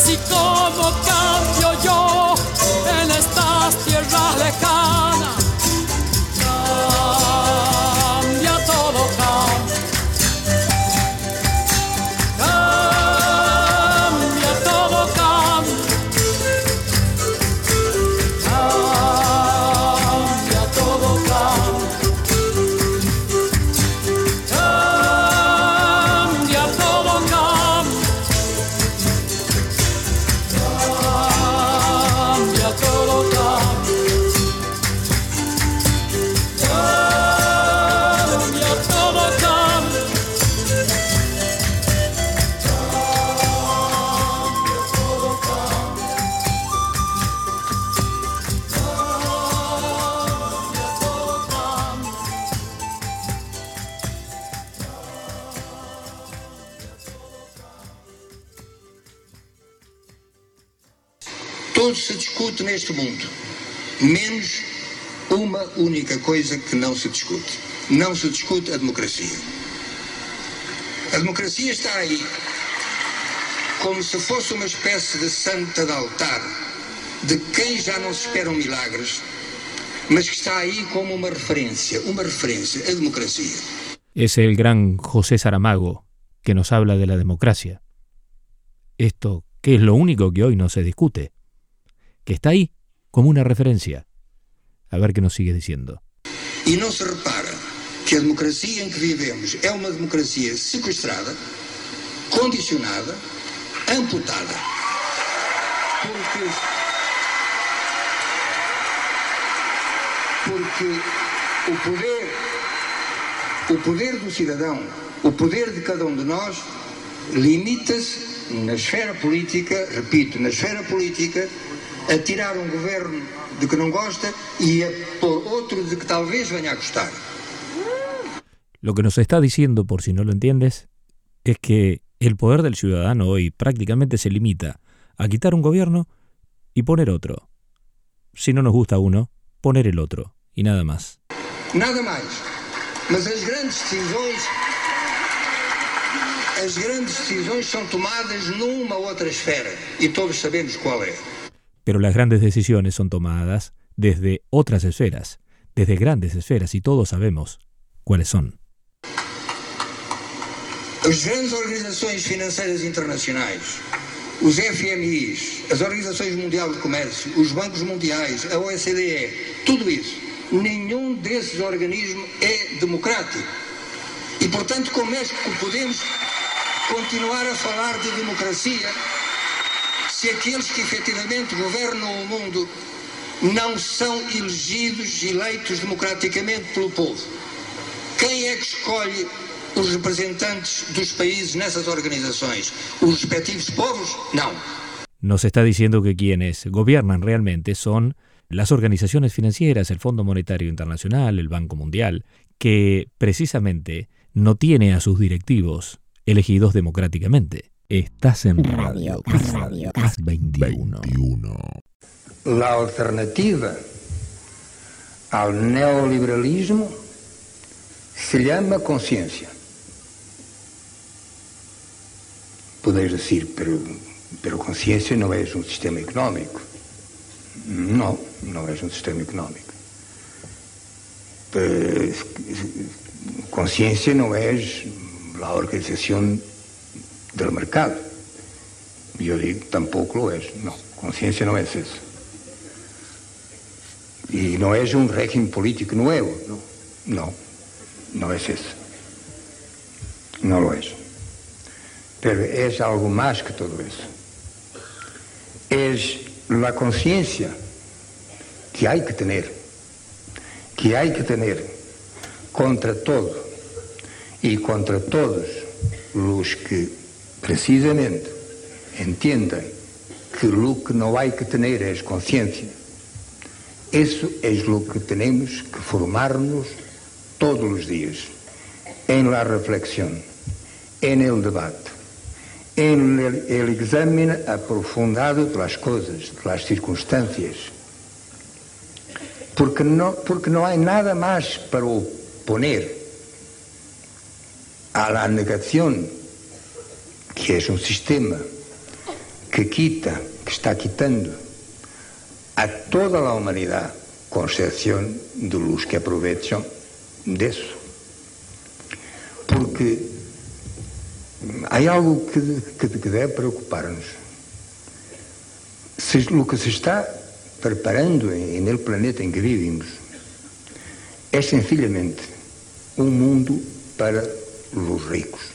así como cambio yo en estas tierras lejanas. Neste mundo, menos uma única coisa que não se discute. Não se discute a democracia. A democracia está aí como se fosse uma espécie de santa de altar, de quem já não se esperam milagres, mas que está aí como uma referência, uma referência, a democracia. Es el gran José Saramago que nos habla de la democracia. Esto que es lo único que hoy no se discute, que está ahí como una referencia. A ver qué nos sigue diciendo. E não se repara que a democracia em que vivemos é uma democracia sequestrada, condicionada, amputada. Porque. Porque o poder, o poder do cidadão, o poder de cada um de nós, limita-se na esfera política, repito, na esfera política, a tirar um governo de que não gosta e a pôr outro de que talvez venha a gostar. Lo que nos está diciendo, por si no lo entiendes, es que el poder del ciudadano hoy prácticamente se limita a quitar un gobierno y poner otro. Si no nos gusta uno, poner el otro, y nada más. Nada mais. Mas as grandes decisões. As grandes decisões são tomadas numa outra esfera. E todos sabemos qual é. Pero las grandes decisiones son tomadas desde otras esferas, desde grandes esferas, y todos sabemos cuáles son. As grandes organizações financeiras internacionais, os FMIs, as Organizações Mundial de Comércio, os bancos mundiais, a OCDE, tudo isso, nenhum desses organismos é democrático. E, portanto, como é que podemos continuar a falar de democracia se aqueles que efetivamente governam o mundo não são elegidos, eleitos democraticamente pelo povo? Quem é que escolhe os representantes dos países nessas organizações? Os respectivos povos? Não. Nos está diciendo que quienes gobiernan realmente son las organizaciones financieras, el Fondo Monetario Internacional, el Banco Mundial, que precisamente no tiene a sus directivos elegidos democráticamente. Estás en Radio Cas, Radio Cas 21. La alternativa ao neoliberalismo se llama conciencia. Podeis dizer, pero, pero conciencia não é um sistema económico. Não, não é um sistema económico. Eh, Conciencia não é a organização do mercado. Eu digo, tampouco lo é. Não, consciência não é isso. E não é um régimen político novo. Não, não, não é isso. Não lo é. Pero é algo mais que tudo isso. É a consciência que há que ter, que há que ter contra todo e contra todos os que precisamente entendem que o que não há que ter é consciência. Isso é o que temos que formar-nos todos os dias, em la reflexão, em el debate, em el exame aprofundado das coisas, das circunstâncias. Porque não, porque não há nada mais para oponer la negación, que es un sistema que quita, que está quitando a toda la humanidad concepción de los que aprovechan de eso. Porque hay algo que, que, que debe preocupar-nos. Se, o que se está preparando en el planeta en que vivimos é sencillamente um mundo para os ricos.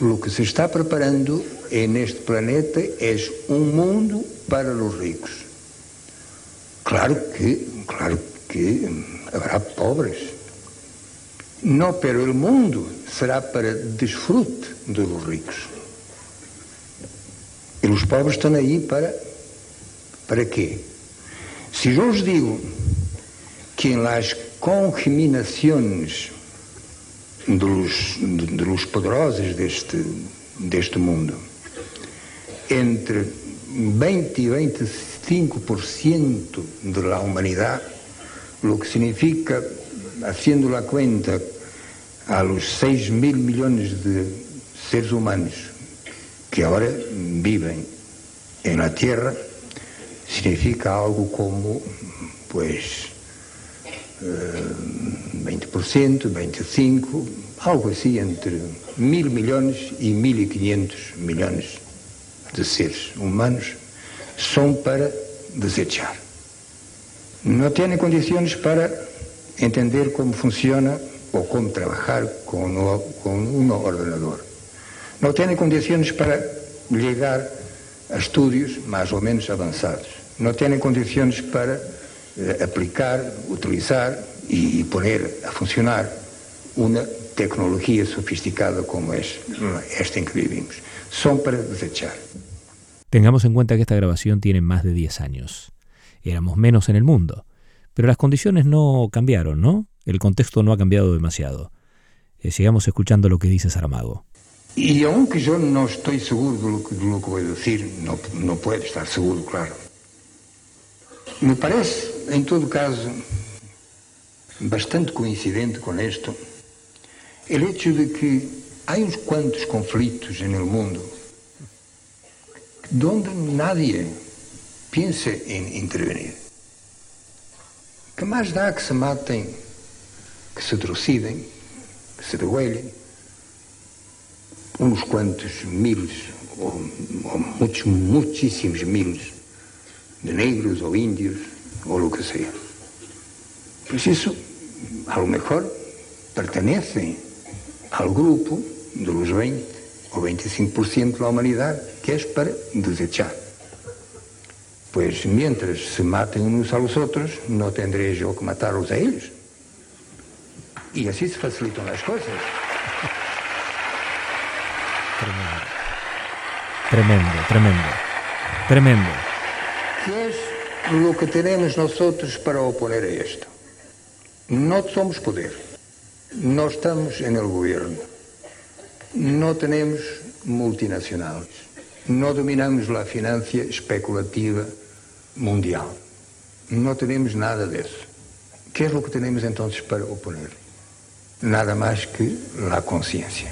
O que se está preparando en este planeta é um mundo para os ricos. Claro que, claro que habrá pobres. No, pero el mundo será para desfrute de los ricos. E os pobres estão aí para para quê? Se eu os digo que en las congeminações dos, poderosos deste, deste mundo, entre 20 e 25% de la humanidad, lo que significa, haciendo la cuenta a los 6 mil millones de seres humanos que ahora viven en la Tierra, significa algo como, pues, 20%, 25%, algo assim entre mil milhões e mil e quinhentos milhões de seres humanos são para desechar. Não têm condições para entender como funciona ou como trabalhar com, no, com um ordenador. Não têm condições para ligar a estudos mais ou menos avançados. Não têm condições para eh, aplicar, utilizar y, y poner a funcionar una tecnología sofisticada como es esta en que vivimos. Son para desechar. Tengamos en cuenta que esta grabación tiene más de 10 años. Éramos menos en el mundo, pero las condiciones no cambiaron, ¿no? El contexto no ha cambiado demasiado. Eh, sigamos escuchando lo que dice Saramago. Y aunque yo no estoy seguro de lo que, de lo que voy a decir, no, no puedo estar seguro, claro. Me parece, em todo caso, bastante coincidente com isto, o hecho de que há uns quantos conflitos no mundo onde nadie pensa em intervenir. Que mais dá que se matem, que se trucidem, que se degüelhem, uns quantos miles, ou, ou muitos, muitíssimos miles, de negros ou índios, ou o que seja. Pois isso a lo mejor pertenecen al grupo de los 20 o 25% de la humanidad que es para desechar. Pues mientras se maten unos a los otros, no yo que matarlos a ellos. Y así se facilitan las cosas. Tremendo, tremendo, tremendo. ¿Qué es lo que tenemos nosotros para oponer a esto? No somos poder, no estamos en el gobierno, no tenemos multinacionales, no dominamos la financia especulativa mundial, no tenemos nada de eso. ¿Qué es lo que tenemos entonces para oponer? Nada más que la conciencia.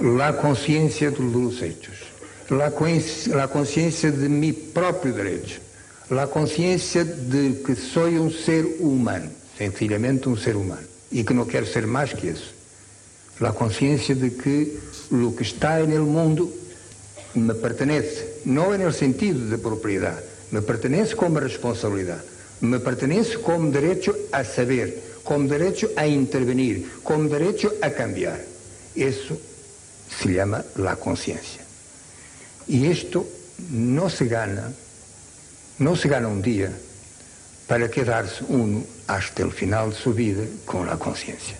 La conciencia de los hechos, la, la conciencia de mi propio derecho a consciência de que sou um ser humano, sencillamente um ser humano, e que não quero ser mais que isso. A consciência de que o que está no mundo me pertenece, não é no sentido de propriedade, me pertenece como responsabilidade, me pertenece como direito a saber, como direito a intervenir, como direito a cambiar. Isso se chama a consciência. E isto não se gana no se gana un día para quedarse uno hasta el final de su vida con la conciencia.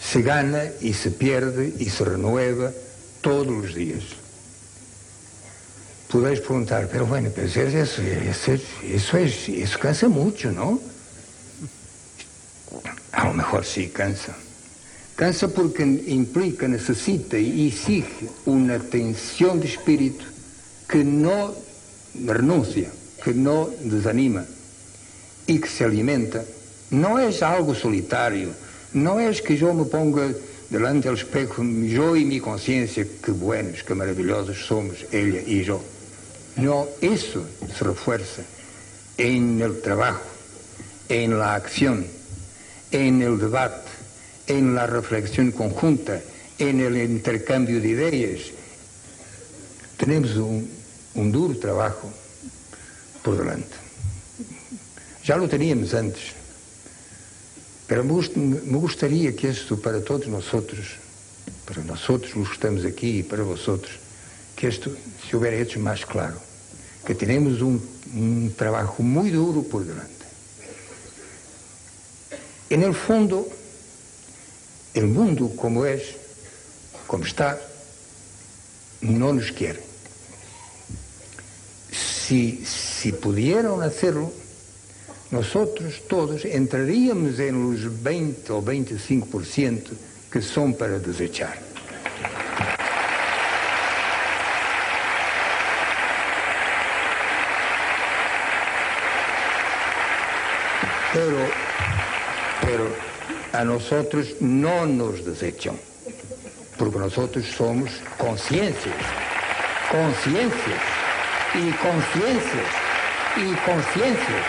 Se gana y se pierde y se renueva todos los días. Podéis preguntar, pero bueno, pero eso, eso, eso, es, eso cansa mucho, ¿no? A lo mejor sí cansa. Cansa porque implica, necesita y exige una tensión de espíritu que no renuncia que no desanima y que se alimenta, no es algo solitario, no es que yo me ponga delante del espejo, yo y mi conciencia, que buenos, que maravillosos somos, ella y yo. No, eso se refuerza en el trabajo, en la acción, en el debate, en la reflexión conjunta, en el intercambio de ideas. Tenemos un, un duro trabajo por delante. Já lo teníamos antes, pero me gostaria que isto para todos nós, para nós os que estamos aqui e para vosotros, que isto se houver hecho mais claro, que temos um, um trabalho muito duro por delante. E no fundo, o mundo como é, como está, não nos quer. Se, se pudieran hacerlo, nosotros todos entraríamos en los 20 o 25% que son para desechar. Pero, pero a nosotros no nos desechan, porque nosotros somos conciencias, conciencias y conciencias y conciencias.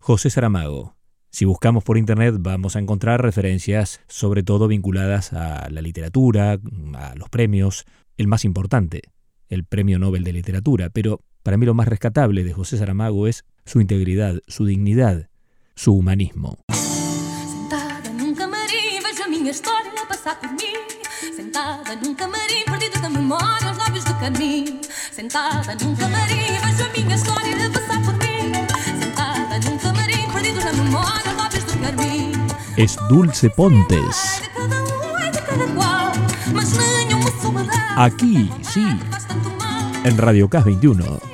José Saramago. Si buscamos por Internet vamos a encontrar referencias sobre todo vinculadas a la literatura, a los premios, el más importante, el Premio Nobel de Literatura, pero para mí lo más rescatable de José Saramago es su integridad, su dignidad, su humanismo. Sentada passar por mim. Sentada da memória, os lábios do caminho. Sentada vejo a Es Dulce Pontes. Aquí, sí, en Radio Cas 21.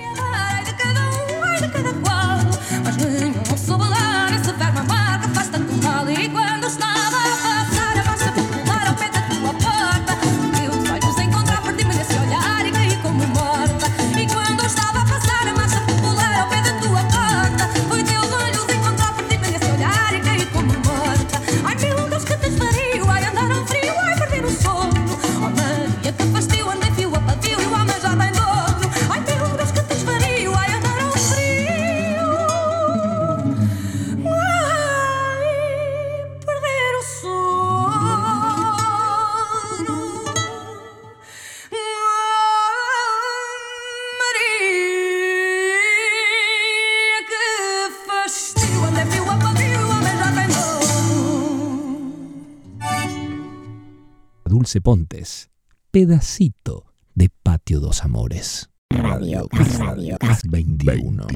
Dulce Pontes. Pedacito de Patio dos Amores. Radio Cas, Radio Cas 21.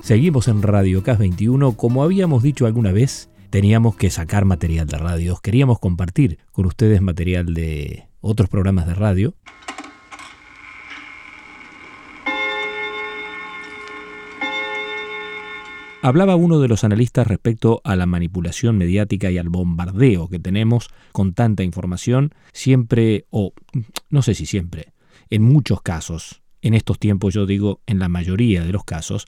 Seguimos en Radio Cas 21. Como habíamos dicho alguna vez, teníamos que sacar material de radios. Queríamos compartir con ustedes material de otros programas de radio. Hablaba uno de los analistas respecto a la manipulación mediática y al bombardeo que tenemos con tanta información, siempre, o no sé si siempre, en muchos casos, en estos tiempos yo digo en la mayoría de los casos,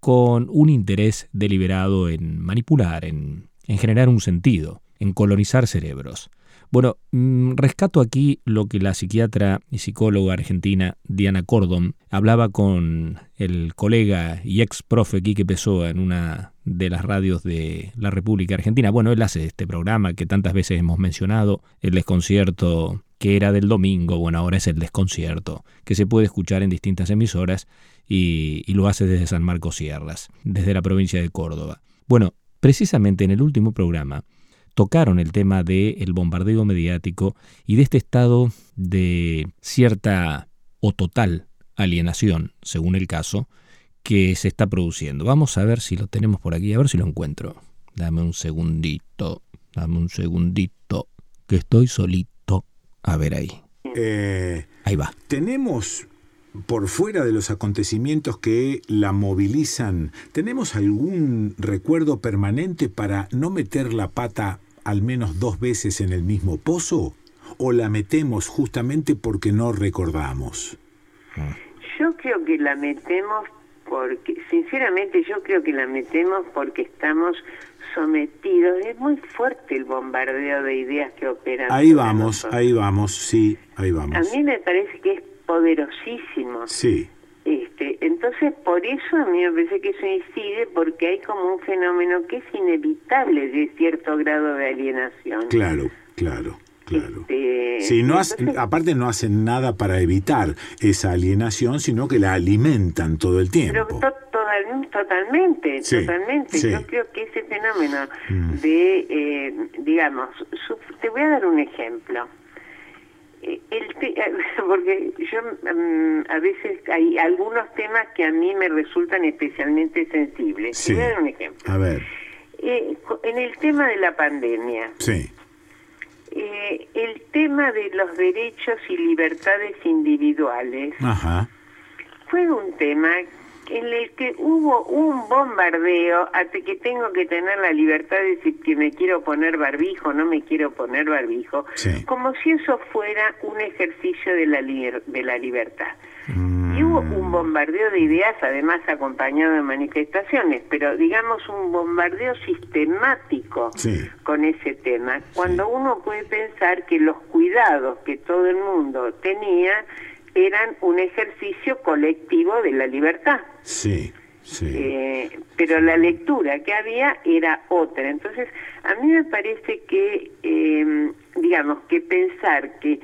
con un interés deliberado en manipular, en, en generar un sentido, en colonizar cerebros. Bueno, mm, rescato aquí lo que la psiquiatra y psicóloga argentina Diana Cordon hablaba con el colega y ex profe Quique Pessoa en una de las radios de la República Argentina. Bueno, él hace este programa que tantas veces hemos mencionado, el desconcierto que era del domingo, bueno, ahora es el desconcierto, que se puede escuchar en distintas emisoras y, y lo hace desde San Marcos Sierras, desde la provincia de Córdoba. Bueno, precisamente en el último programa tocaron el tema del bombardeo mediático y de este estado de cierta o total alienación, según el caso, que se está produciendo. Vamos a ver si lo tenemos por aquí, a ver si lo encuentro. Dame un segundito, dame un segundito, que estoy solito. A ver ahí. Eh, Ahí va. tenemos, por fuera de los acontecimientos que la movilizan, ¿tenemos algún recuerdo permanente para no meter la pata al menos dos veces en el mismo pozo? o la metemos justamente porque no recordamos? Yo creo que la metemos porque, sinceramente, yo creo que la metemos porque estamos sometidos. Es muy fuerte el bombardeo de ideas que operan. Ahí vamos, ahí vamos, sí, ahí vamos. A mí me parece que es poderosísimo. Sí. Este, entonces, por eso a mí me parece que eso incide, porque hay como un fenómeno que es inevitable de cierto grado de alienación. Claro, claro. Claro. Este, Sí, no hace- aparte no hacen nada para evitar esa alienación, sino que la alimentan todo el Pero tiempo. to- total- totalmente, Sí, totalmente. sí. Yo creo que ese fenómeno Mm. de, eh, digamos, te voy a dar un ejemplo. Eh, El te- porque yo mm, a veces hay algunos temas que a mí me resultan especialmente sensibles. Sí. Voy a dar un ejemplo. A ver, Eh, en el tema de la pandemia, sí, eh, el tema de los derechos y libertades individuales ajá, fue un tema en el que hubo un bombardeo hasta que tengo que tener la libertad de decir que me quiero poner barbijo, no me quiero poner barbijo, Sí. como si eso fuera un ejercicio de la, de la libertad. Mm. Y hubo un bombardeo de ideas, además acompañado de manifestaciones, pero digamos un bombardeo sistemático sí, con ese tema, cuando uno puede pensar que los cuidados que todo el mundo tenía eran un ejercicio colectivo de la libertad. sí, sí. Eh, pero la lectura que había era otra. Entonces, a mí me parece que, eh, digamos, que pensar que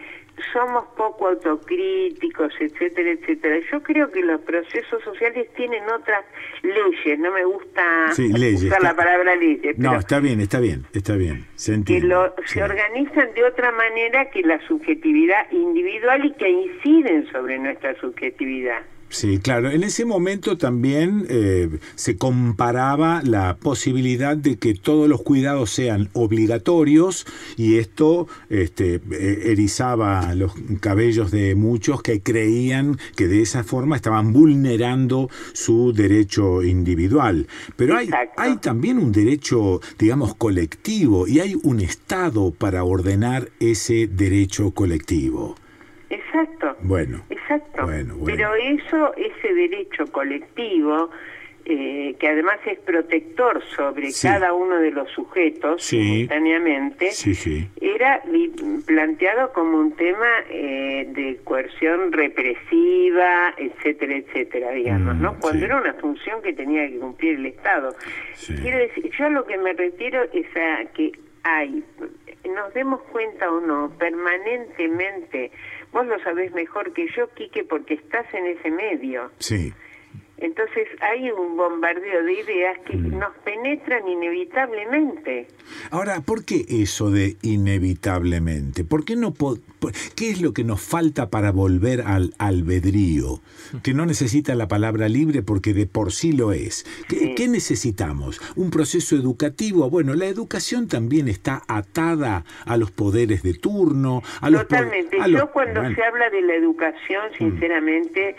somos poco autocríticos, etcétera, etcétera. Yo creo que los procesos sociales tienen otras leyes. No me gusta Sí, leyes, usar está- la palabra leyes, No, pero está bien, está bien, está bien, se que lo, se organizan de otra manera que la subjetividad individual y que inciden sobre nuestra subjetividad. Sí, claro. En ese momento también eh, se comparaba la posibilidad de que todos los cuidados sean obligatorios y esto este, eh, erizaba los cabellos de muchos que creían que de esa forma estaban vulnerando su derecho individual. Pero hay, hay también un derecho, digamos, colectivo y hay un Estado para ordenar ese derecho colectivo. Exacto. Bueno. Exacto. Bueno, bueno. Pero eso, ese derecho colectivo, eh, que además es protector sobre Sí. cada uno de los sujetos Sí. simultáneamente, Sí, era planteado como un tema eh, de coerción represiva, etcétera, etcétera, digamos, Mm, ¿no? Cuando sí. era una función que tenía que cumplir el Estado. Quiero decir, yo a lo que me refiero es a que hay, nos demos cuenta o no, permanentemente, vos lo sabés mejor que yo, Quique, porque estás en ese medio. Sí. Entonces hay un bombardeo de ideas que Mm. nos penetran inevitablemente. Ahora, ¿por qué eso de inevitablemente? ¿Por qué no po- por- ¿Qué es lo que nos falta para volver al albedrío? Que no necesita la palabra libre porque de por sí lo es. ¿Qué, qué necesitamos? ¿Un proceso educativo? Bueno, la educación también está atada a los poderes de turno, a Totalmente. los- Yo cuando bueno, Mm. se habla de la educación, sinceramente,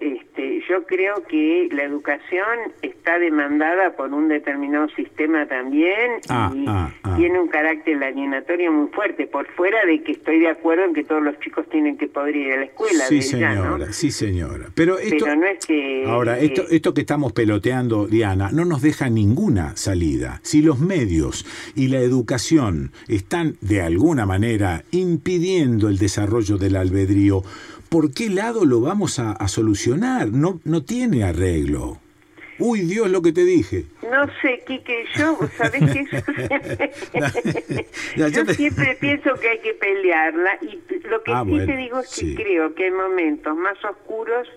este, yo creo que la educación está demandada por un determinado sistema también Ah, y ah, ah. tiene un carácter alienatorio muy fuerte, por fuera de que estoy de acuerdo en que todos los chicos tienen que poder ir a la escuela. Sí, de ya, ¿no? señora, sí, señora. Pero esto, Pero no es que... Ahora, esto, que- esto que estamos peloteando, Diana, no nos deja ninguna salida. Si los medios y la educación están de alguna manera impidiendo el desarrollo del albedrío, ¿por qué lado lo vamos a, a solucionar? No, no tiene arreglo. Uy, Dios, lo que te dije. No sé, Quique, yo, ¿sabés qué? Yo siempre pienso que hay que pelearla y lo que Ah, sí bueno, te digo es que sí. creo que hay momentos más oscuros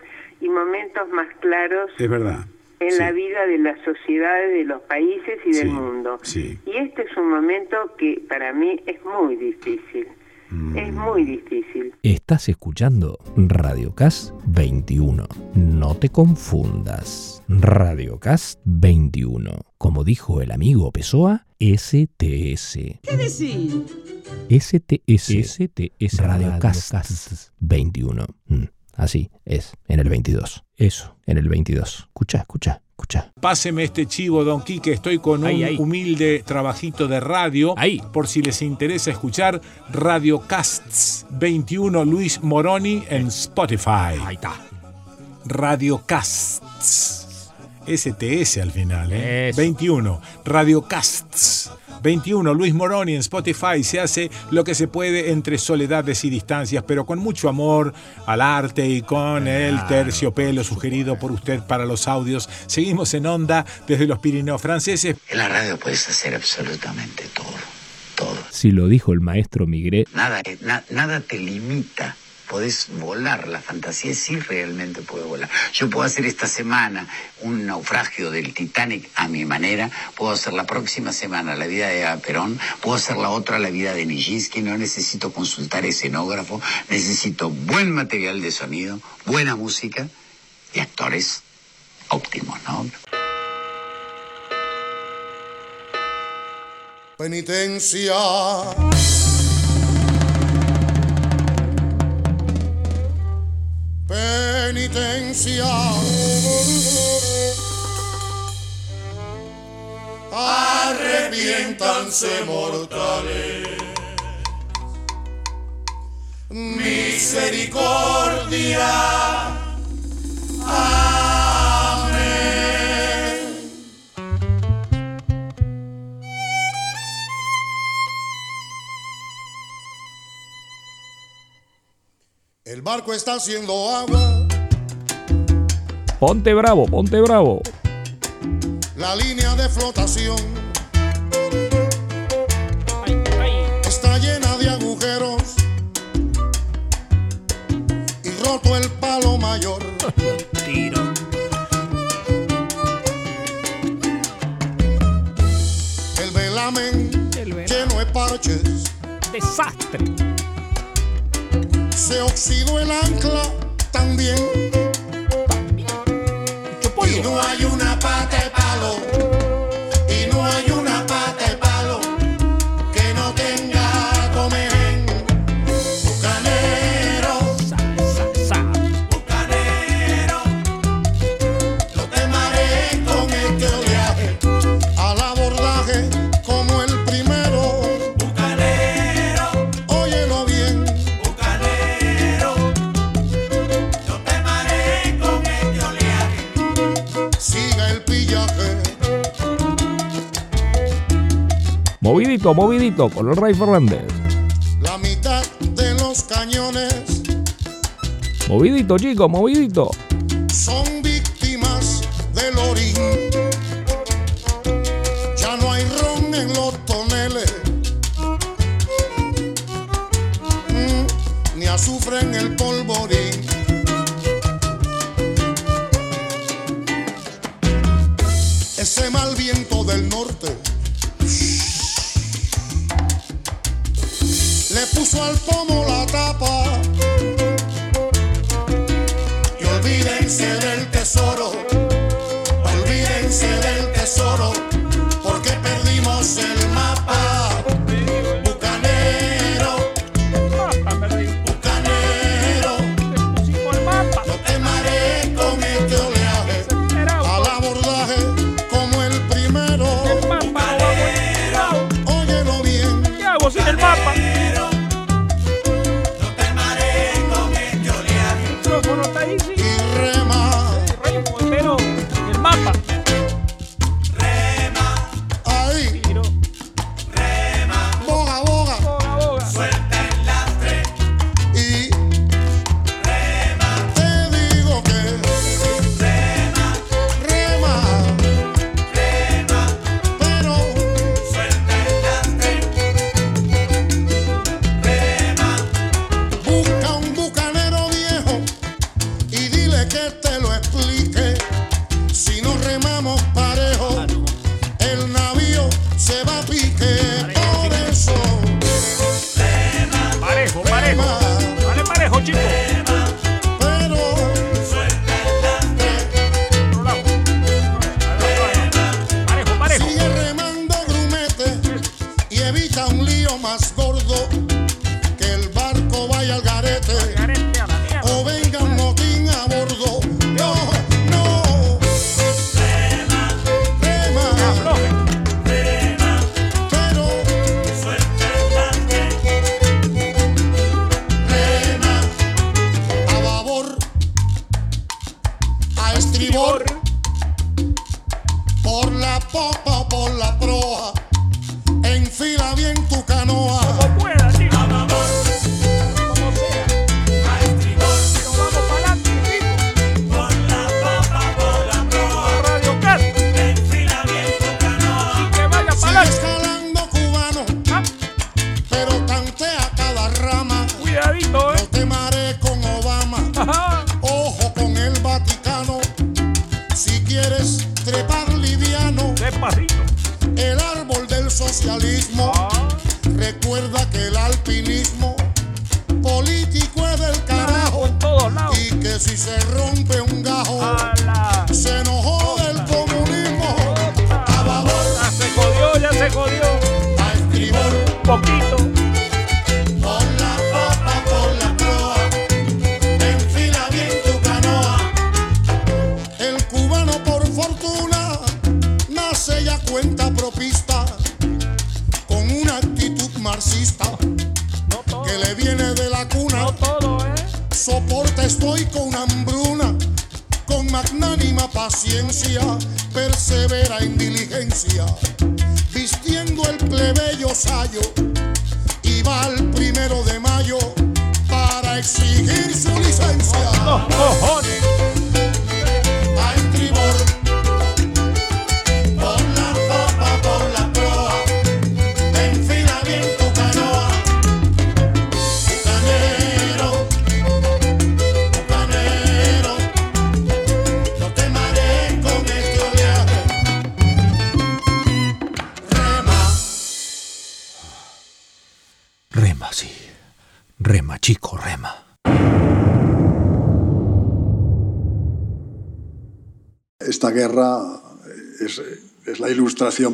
y momentos más claros Es verdad. en la vida de las sociedades, de los países y del Sí, mundo. sí. Y este es un momento que para mí es muy difícil. Mm. Es muy difícil. Estás escuchando Radiocast 21. No te confundas. Radiocast 21. Como dijo el amigo Pessoa, STS. ¿Qué decir? STS. STS. Radiocast 21. Mm, Así es, en el 22. Eso, en el 22. Escucha, escucha. Escucha. Páseme este chivo, Don Quique. Estoy con un ahí. humilde trabajito de radio. Ahí. Por si les interesa escuchar Radio Casts 21 Luis Moroni en Spotify. Ahí está. Radio Casts. STS al final, ¿eh? Eso. 21. Radio Casts. 21. Luis Moroni en Spotify. Se hace lo que se puede entre soledades y distancias, pero con mucho amor al arte y con el terciopelo sugerido por usted para los audios. Seguimos en onda desde los Pirineos franceses. En la radio puedes hacer absolutamente todo, todo. Si lo dijo el maestro Migré, Nada, eh, na- nada te limita. Podés volar, la fantasía sí realmente puede volar. Yo puedo hacer esta semana un naufragio del Titanic a mi manera, puedo hacer la próxima semana la vida de Perón, puedo hacer la otra la vida de Nijinsky, no necesito consultar escenógrafo, necesito buen material de sonido, buena música y actores óptimos, ¿no? Penitencia. Penitencia. Arrepiéntanse mortales. Misericordia. El barco está haciendo agua, ponte bravo, ponte bravo. la línea de flotación está llena de agujeros y roto el palo mayor. Tiro. El velamen lleno de parches. Desastre. Se oxidó el ancla también. Y no hay una pata de palo. Movidito, movidito, con el Ray Fernández. La mitad de los cañones Movidito, chico, movidito.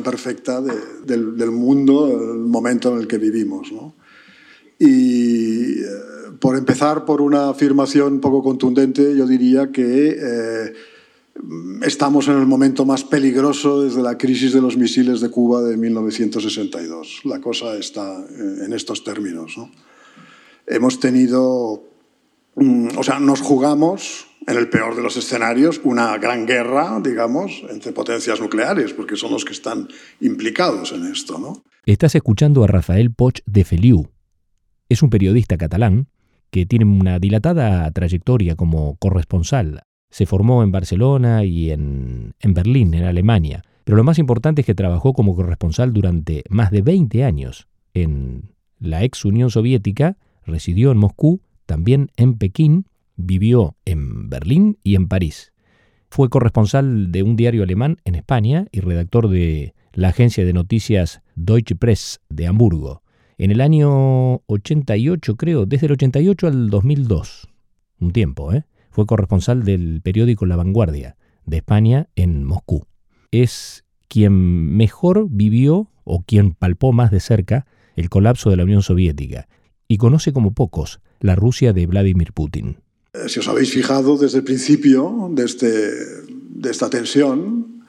Perfecta de- del, mundo, el momento en el que vivimos. Y eh, por empezar por una afirmación poco contundente, yo diría que eh, estamos en el momento más peligroso desde la crisis de los misiles de Cuba de 1962. La cosa está eh, en estos términos. ¿no? Hemos tenido, mm, o sea, nos jugamos en el peor de los escenarios una gran guerra, digamos, entre potencias nucleares, porque son los que están implicados en esto, ¿no? Estás escuchando a Rafael Poch de Feliu. Es un periodista catalán que tiene una dilatada trayectoria como corresponsal. Se formó en Barcelona y en, en Berlín, en Alemania. Pero lo más importante es que trabajó como corresponsal durante más de 20 años en la ex Unión Soviética, residió en Moscú, también en Pekín, vivió en Berlín y en París. Fue corresponsal de un diario alemán en España y redactor de la agencia de noticias Deutsche Press de Hamburgo. En el año 88, creo, desde el 88 al 2002, un tiempo, ¿eh? fue corresponsal del periódico La Vanguardia de España en Moscú. Es quien mejor vivió o quien palpó más de cerca el colapso de la Unión Soviética y conoce como pocos la Rusia de Vladimir Putin. Eh, Si os habéis fijado desde el principio de, este, de esta tensión,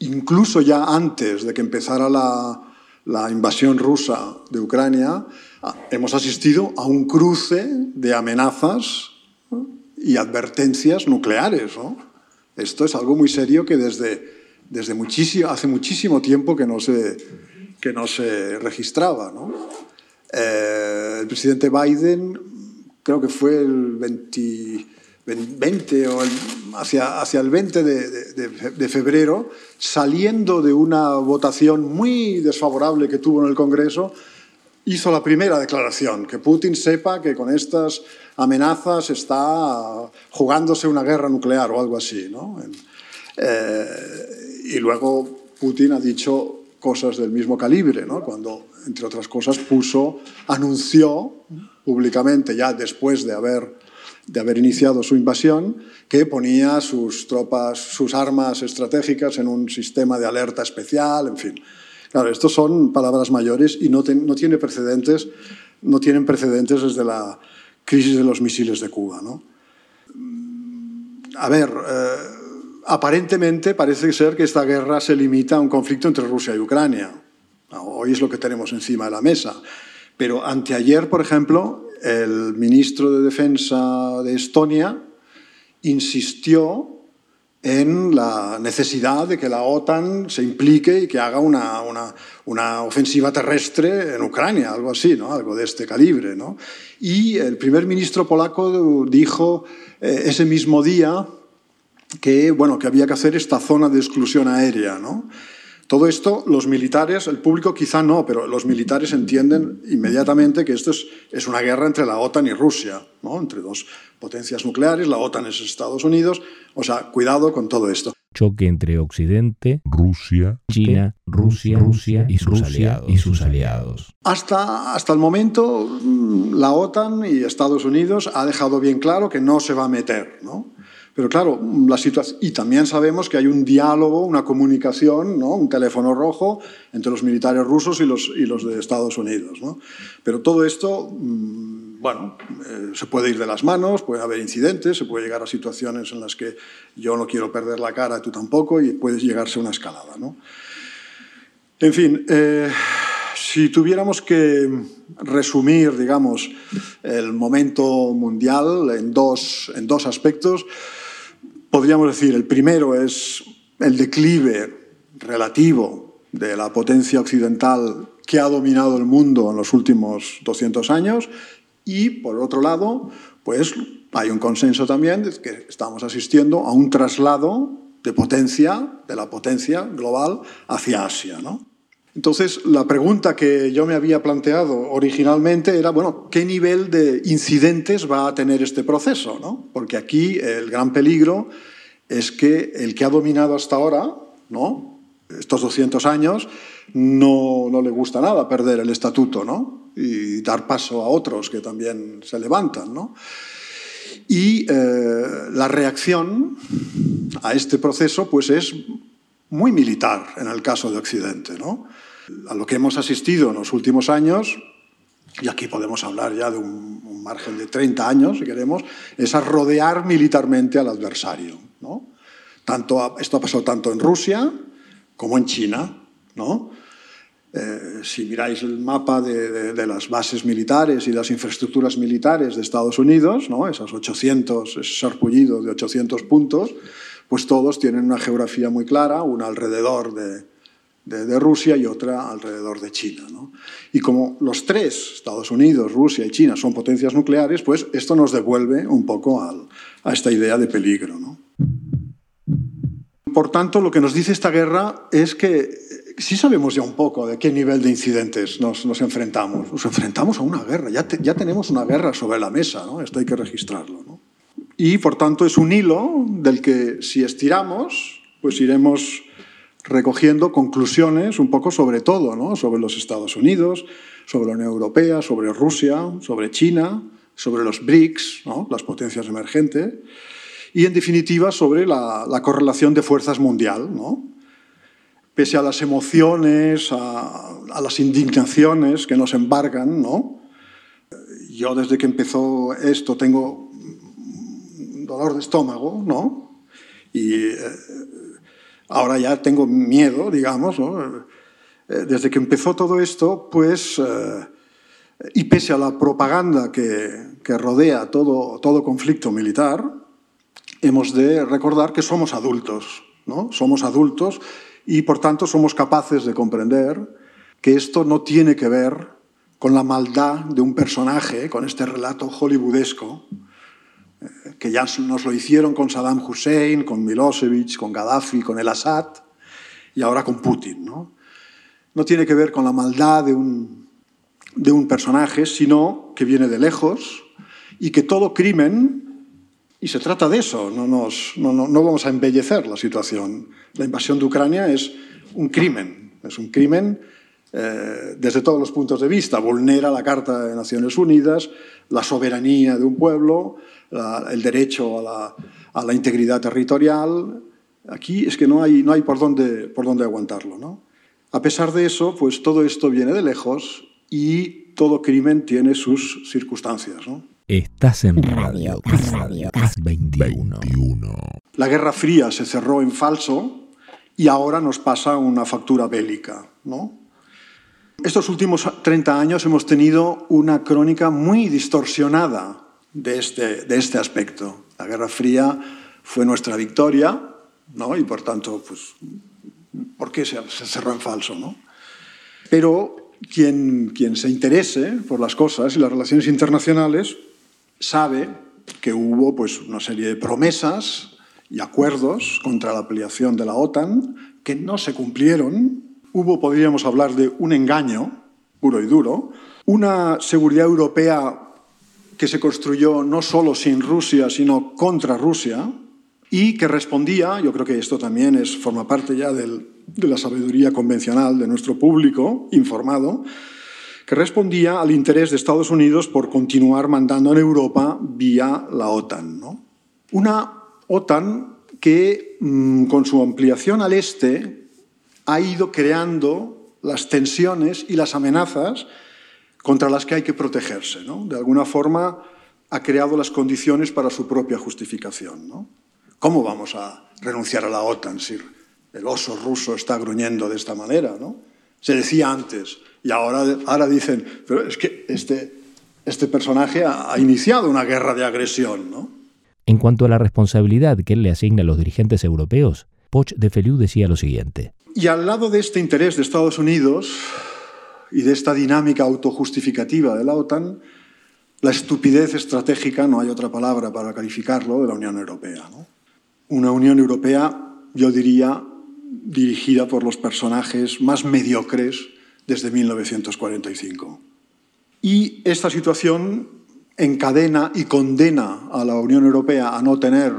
incluso ya antes de que empezara la, la invasión rusa de Ucrania, ah, hemos asistido a un cruce de amenazas y advertencias nucleares. ¿no? Esto es algo muy serio que desde, desde muchísimo, hace muchísimo tiempo que no se, que no se registraba. ¿no? Eh, el presidente Biden, creo que fue el 20, 20 o el- hacia, hacia el 20 de, de- de febrero, saliendo de una votación muy desfavorable que tuvo en el Congreso, hizo la primera declaración, que Putin sepa que con estas amenazas está jugándose una guerra nuclear o algo así. ¿no? Eh, y luego Putin ha dicho cosas del mismo calibre, ¿no? cuando, entre otras cosas, puso, anunció públicamente, ya después de haber, de haber iniciado su invasión, que ponía sus tropas, sus armas estratégicas en un sistema de alerta especial, en fin. Claro, estos son palabras mayores y no, no tiene precedentes, no tienen precedentes desde la crisis de los misiles de Cuba, ¿no? A ver, eh, aparentemente parece ser que esta guerra se limita a un conflicto entre Rusia y Ucrania. Hoy es lo que tenemos encima de la mesa. Pero anteayer, por ejemplo, el ministro de Defensa de Estonia insistió en la necesidad de que la OTAN se implique y que haga una, una, una ofensiva terrestre en Ucrania, algo así, ¿no? algo de este calibre. ¿no? Y el primer ministro polaco dijo eh, ese mismo día que, bueno, que había que hacer esta zona de exclusión aérea. ¿no? Todo esto, los militares, el público quizá no, pero los militares entienden inmediatamente que esto es, es una guerra entre la OTAN y Rusia, ¿no? entre dos potencias nucleares, la OTAN es Estados Unidos, o sea, cuidado con todo esto. Choque entre Occidente, Rusia, China, Rusia, Rusia y sus aliados. Y sus aliados. Hasta, hasta el momento, mm, la OTAN y Estados Unidos ha dejado bien claro que no se va a meter, ¿no? Pero claro, la situación. Y también sabemos que hay un diálogo, una comunicación, ¿no? un teléfono rojo entre los militares rusos y los, y los de Estados Unidos. ¿no? Pero todo esto, mmm, bueno, eh, se puede ir de las manos, puede haber incidentes, se puede llegar a situaciones en las que yo no quiero perder la cara, tú tampoco, y puede llegarse a una escalada. ¿no? En fin. Eh, si tuviéramos que resumir, digamos, el momento mundial en dos, en dos aspectos, podríamos decir, el primero es el declive relativo de la potencia occidental que ha dominado el mundo en los últimos 200 años y, por otro lado, pues hay un consenso también de que estamos asistiendo a un traslado de potencia, de la potencia global, hacia Asia. ¿no? Entonces, la pregunta que yo me había planteado originalmente era, bueno, ¿qué nivel de incidentes va a tener este proceso? ¿no? Porque aquí el gran peligro es que el que ha dominado hasta ahora, ¿no? estos 200 años, no, no le gusta nada perder el estatuto ¿no? y dar paso a otros que también se levantan. ¿no? Y eh, la reacción a este proceso pues, es muy militar en el caso de Occidente. ¿no? A lo que hemos asistido en los últimos años, y aquí podemos hablar ya de un, un margen de 30 años, si queremos, es a rodear militarmente al adversario. ¿no? Tanto, esto ha pasado tanto en Rusia como en China. ¿no? Eh, si miráis el mapa de, las bases militares y las infraestructuras militares de Estados Unidos, ¿no? esas 800, ese sarpullido de 800 puntos, pues todos tienen una geografía muy clara, una alrededor de, de, Rusia y otra alrededor de China. ¿no? Y como los tres, Estados Unidos, Rusia y China, son potencias nucleares, pues esto nos devuelve un poco a esta idea de peligro. ¿no? Por tanto, lo que nos dice esta guerra es que sí sabemos ya un poco de qué nivel de incidentes nos, enfrentamos. Nos enfrentamos a una guerra, ya, te, ya, tenemos una guerra sobre la mesa, esto hay que registrarlo. ¿no? Y por tanto es un hilo del que si estiramos, pues iremos recogiendo conclusiones un poco sobre todo, ¿no? sobre los Estados Unidos, sobre la Unión Europea, sobre Rusia, sobre China, sobre los BRICS, ¿no? las potencias emergentes, y en definitiva sobre la, la correlación de fuerzas mundial. ¿no? Pese a las emociones, a, a, las indignaciones que nos embargan, ¿no? yo desde que empezó esto tengo dolor de estómago, ¿no? y eh, ahora ya tengo miedo, digamos, ¿no? desde que empezó todo esto, pues, eh, y pese a la propaganda que, que rodea todo, todo conflicto militar, hemos de recordar que somos adultos, ¿no? Somos adultos y por tanto somos capaces de comprender que esto no tiene que ver con la maldad de un personaje, con este relato hollywoodesco, eh, que ya nos lo hicieron con Saddam Hussein, con Milosevic, con Gaddafi, con el Assad y ahora con Putin. No, no tiene que ver con la maldad de un, de un personaje, sino que viene de lejos y que todo crimen y se trata de eso, no, nos, no, no, vamos a embellecer la situación. La invasión de Ucrania es un crimen, es un crimen eh, desde todos los puntos de vista. Vulnera la Carta de Naciones Unidas, la soberanía de un pueblo, la, el derecho a la, a la, integridad territorial. Aquí es que no hay, no hay por, dónde, por dónde aguantarlo. ¿no? A pesar de eso, pues todo esto viene de lejos y todo crimen tiene sus circunstancias. ¿no? Estás en Radio, Radio, Radio 21. La Guerra Fría se cerró en falso y ahora nos pasa una factura bélica. ¿no? Estos últimos 30 años hemos tenido una crónica muy distorsionada de este, de este aspecto. La Guerra Fría fue nuestra victoria, ¿no? Y por tanto, pues, ¿por qué se, cerró en falso, no? Pero quien, quien se interese por las cosas y las relaciones internacionales sabe que hubo pues, una serie de promesas y acuerdos contra la ampliación de la OTAN que no se cumplieron. Hubo, podríamos hablar de un engaño puro y duro, una seguridad europea que se construyó no solo sin Rusia, sino contra Rusia, y que respondía, yo creo que esto también es, forma parte ya de la sabiduría convencional de nuestro público informado, que respondía al interés de Estados Unidos por continuar mandando en Europa vía la OTAN. ¿no? Una OTAN que mmm, con su ampliación al este ha ido creando las tensiones y las amenazas contra las que hay que protegerse. ¿no? De alguna forma ha creado las condiciones para su propia justificación. ¿no? ¿Cómo vamos a renunciar a la OTAN si el oso ruso está gruñendo de esta manera? ¿no? Se decía antes, y ahora, ahora dicen, pero es que este, este personaje ha, ha iniciado una guerra de agresión. ¿no? En cuanto a la responsabilidad que él le asigna a los dirigentes europeos, Poch de Feliu decía lo siguiente. Y al lado de este interés de Estados Unidos y de esta dinámica autojustificativa de la OTAN, la estupidez estratégica, no hay otra palabra para calificarlo, de la Unión Europea. Una Unión Europea, yo diría, dirigida por los personajes más mediocres desde 1945. Y esta situación encadena y condena a la Unión Europea a no tener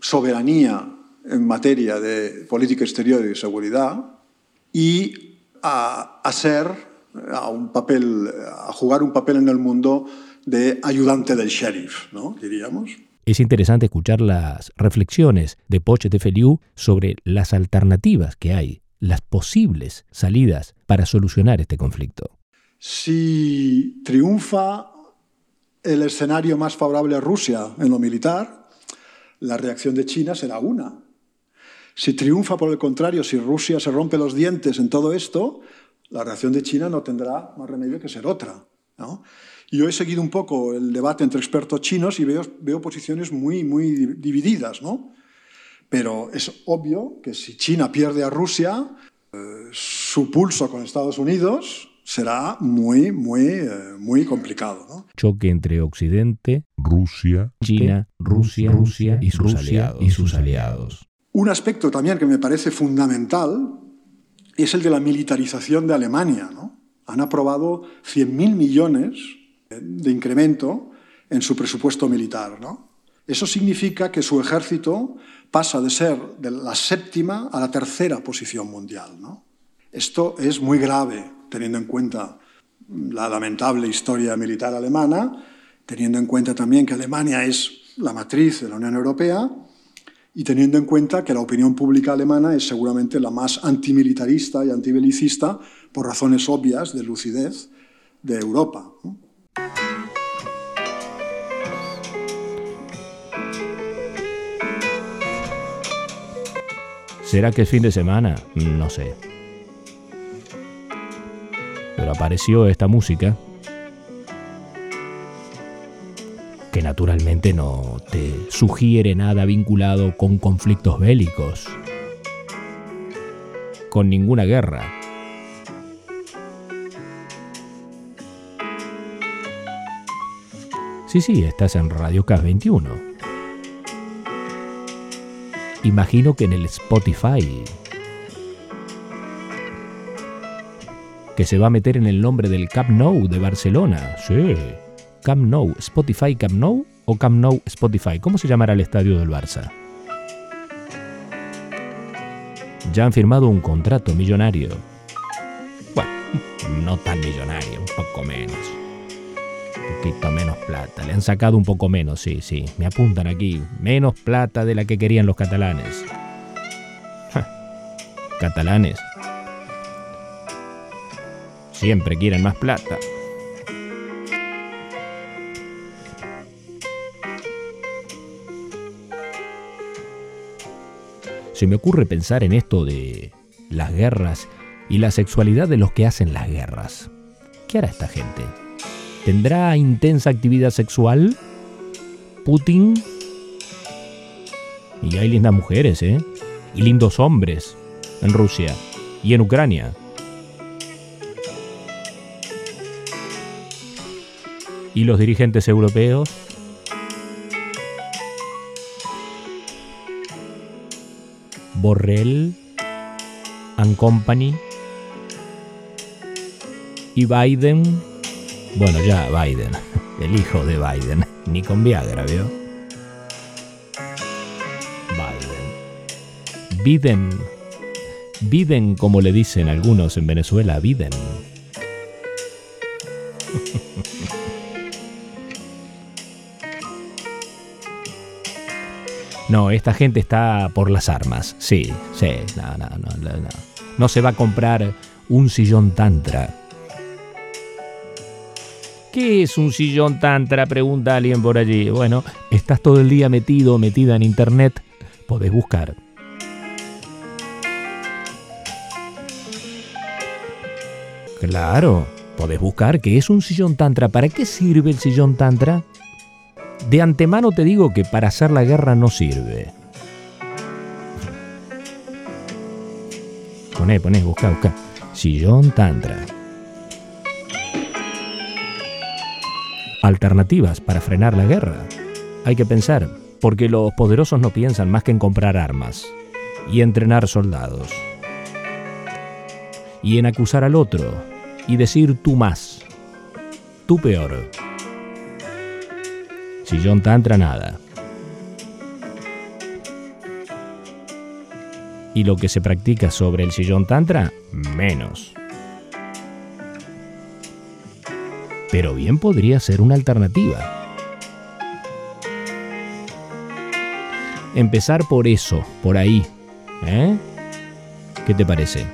soberanía en materia de política exterior y seguridad y a, a ser a un papel, a jugar un papel en el mundo de ayudante del sheriff, ¿no? diríamos. Es interesante escuchar las reflexiones de Poch de Feliu sobre las alternativas que hay, las posibles salidas para solucionar este conflicto. Si triunfa el escenario más favorable a Rusia en lo militar, la reacción de China será una. Si triunfa, por el contrario, si Rusia se rompe los dientes en todo esto, la reacción de China no tendrá más remedio que ser otra. ¿no? Yo he seguido un poco el debate entre expertos chinos y veo, veo posiciones muy, muy divididas. ¿no? Pero es obvio que si China pierde a Rusia, eh, su pulso con Estados Unidos será muy, muy, eh, muy complicado. ¿no? Choque entre Occidente, Rusia, China, Rusia, Rusia y sus, aliados, y sus aliados. Un aspecto también que me parece fundamental es el de la militarización de Alemania. Han aprobado 100.000 millones de incremento en su presupuesto militar. Eso significa que su ejército pasa de ser de la séptima a la tercera posición mundial. Esto es muy grave, teniendo en cuenta la lamentable historia militar alemana, teniendo en cuenta también que Alemania es la matriz de la Unión Europea y teniendo en cuenta que la opinión pública alemana es seguramente la más antimilitarista y antibelicista por razones obvias de lucidez de Europa. ¿Será que es fin de semana? No sé. Pero apareció esta música naturalmente no te sugiere nada vinculado con conflictos bélicos, con ninguna guerra. Sí, sí, estás en Radio K21. Imagino que en el Spotify. Que se va a meter en el nombre del Camp Nou de Barcelona. Sí. Camp Nou. Spotify Camp Nou o Camp Nou Spotify. ¿Cómo se llamará el estadio del Barça? Ya han firmado un contrato millonario. Bueno, no tan millonario, un poco menos. Un poquito menos plata. Le han sacado un poco menos, sí, sí. Me apuntan aquí. Menos plata de la que querían los catalanes. Catalanes. Siempre quieren más plata. Se me ocurre pensar en esto de las guerras y la sexualidad de los que hacen las guerras. ¿Qué hará esta gente? ¿Tendrá intensa actividad sexual? ¿Putin? Y hay lindas mujeres, ¿eh? Y lindos hombres en Rusia y en Ucrania. Y los dirigentes europeos Borrell and Company y Biden, bueno ya Biden, el hijo de Biden, ni con Viagra, ¿vio? Biden. Biden. Biden como le dicen algunos en Venezuela, Biden. No, esta gente está por las armas. Sí, sí, no, no, no, no. No, se va a comprar un sillón tantra. ¿Qué es un sillón tantra? Pregunta alguien por allí. Bueno, estás todo el día metido, metida en internet, podés buscar. Claro, podés buscar qué es un sillón tantra. ¿Para qué sirve el sillón tantra? De antemano te digo que para hacer la guerra no sirve. Poné, poné, busca, busca. Sillón tantra. Alternativas para frenar la guerra. Hay que pensar, porque los poderosos no piensan más que en comprar armas y entrenar soldados. Y en acusar al otro y decir tú más, tú peor. Sillón tantra nada. Y lo que se practica sobre el sillón tantra, menos. Pero bien podría ser una alternativa. Empezar por eso, por ahí. ¿Eh? ¿Qué te parece?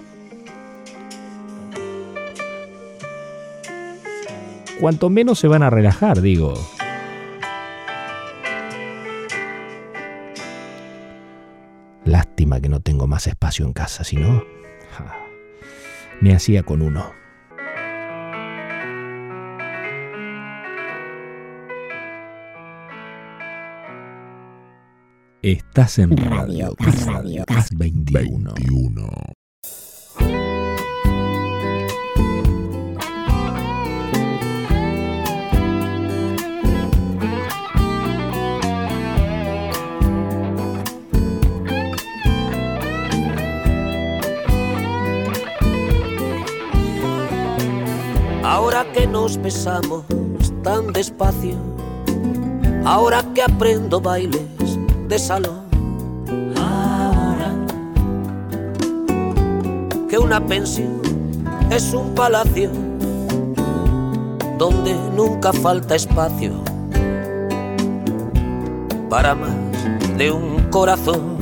Cuanto menos se van a relajar, digo. Lástima que no tengo más espacio en casa, si no, ja, me hacía con uno. Estás en Radio Cas, Radio Cas 21. Ahora nos besamos tan despacio, ahora que aprendo bailes de salón, ahora que una pensión es un palacio donde nunca falta espacio para más de un corazón.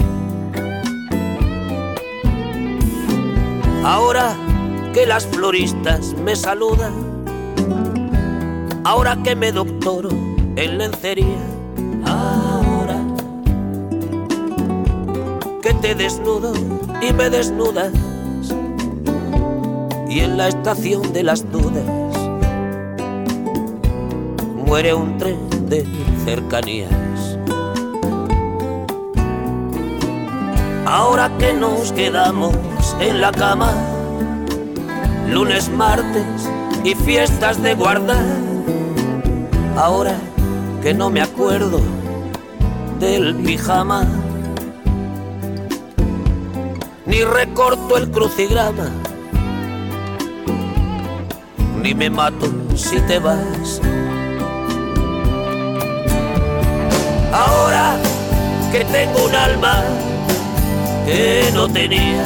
Ahora que las floristas me saludan, ahora que me doctoro en lencería, ahora que te desnudo y me desnudas, y en la estación de las dudas muere un tren de cercanías. Ahora que nos quedamos en la cama, lunes, martes y fiestas de guardar. Ahora que no me acuerdo del pijama, ni recorto el crucigrama, ni me mato si te vas. Ahora que tengo un alma que no tenía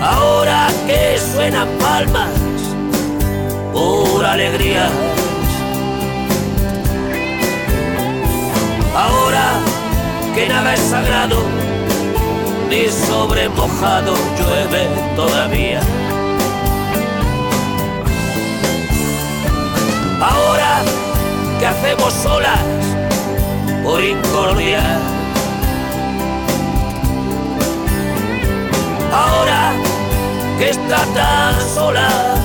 ahora que suenan palmas por alegría. Ahora que nada es sagrado, ni sobre mojado llueve todavía. Ahora que hacemos solas por incordia. Ahora que está tan sola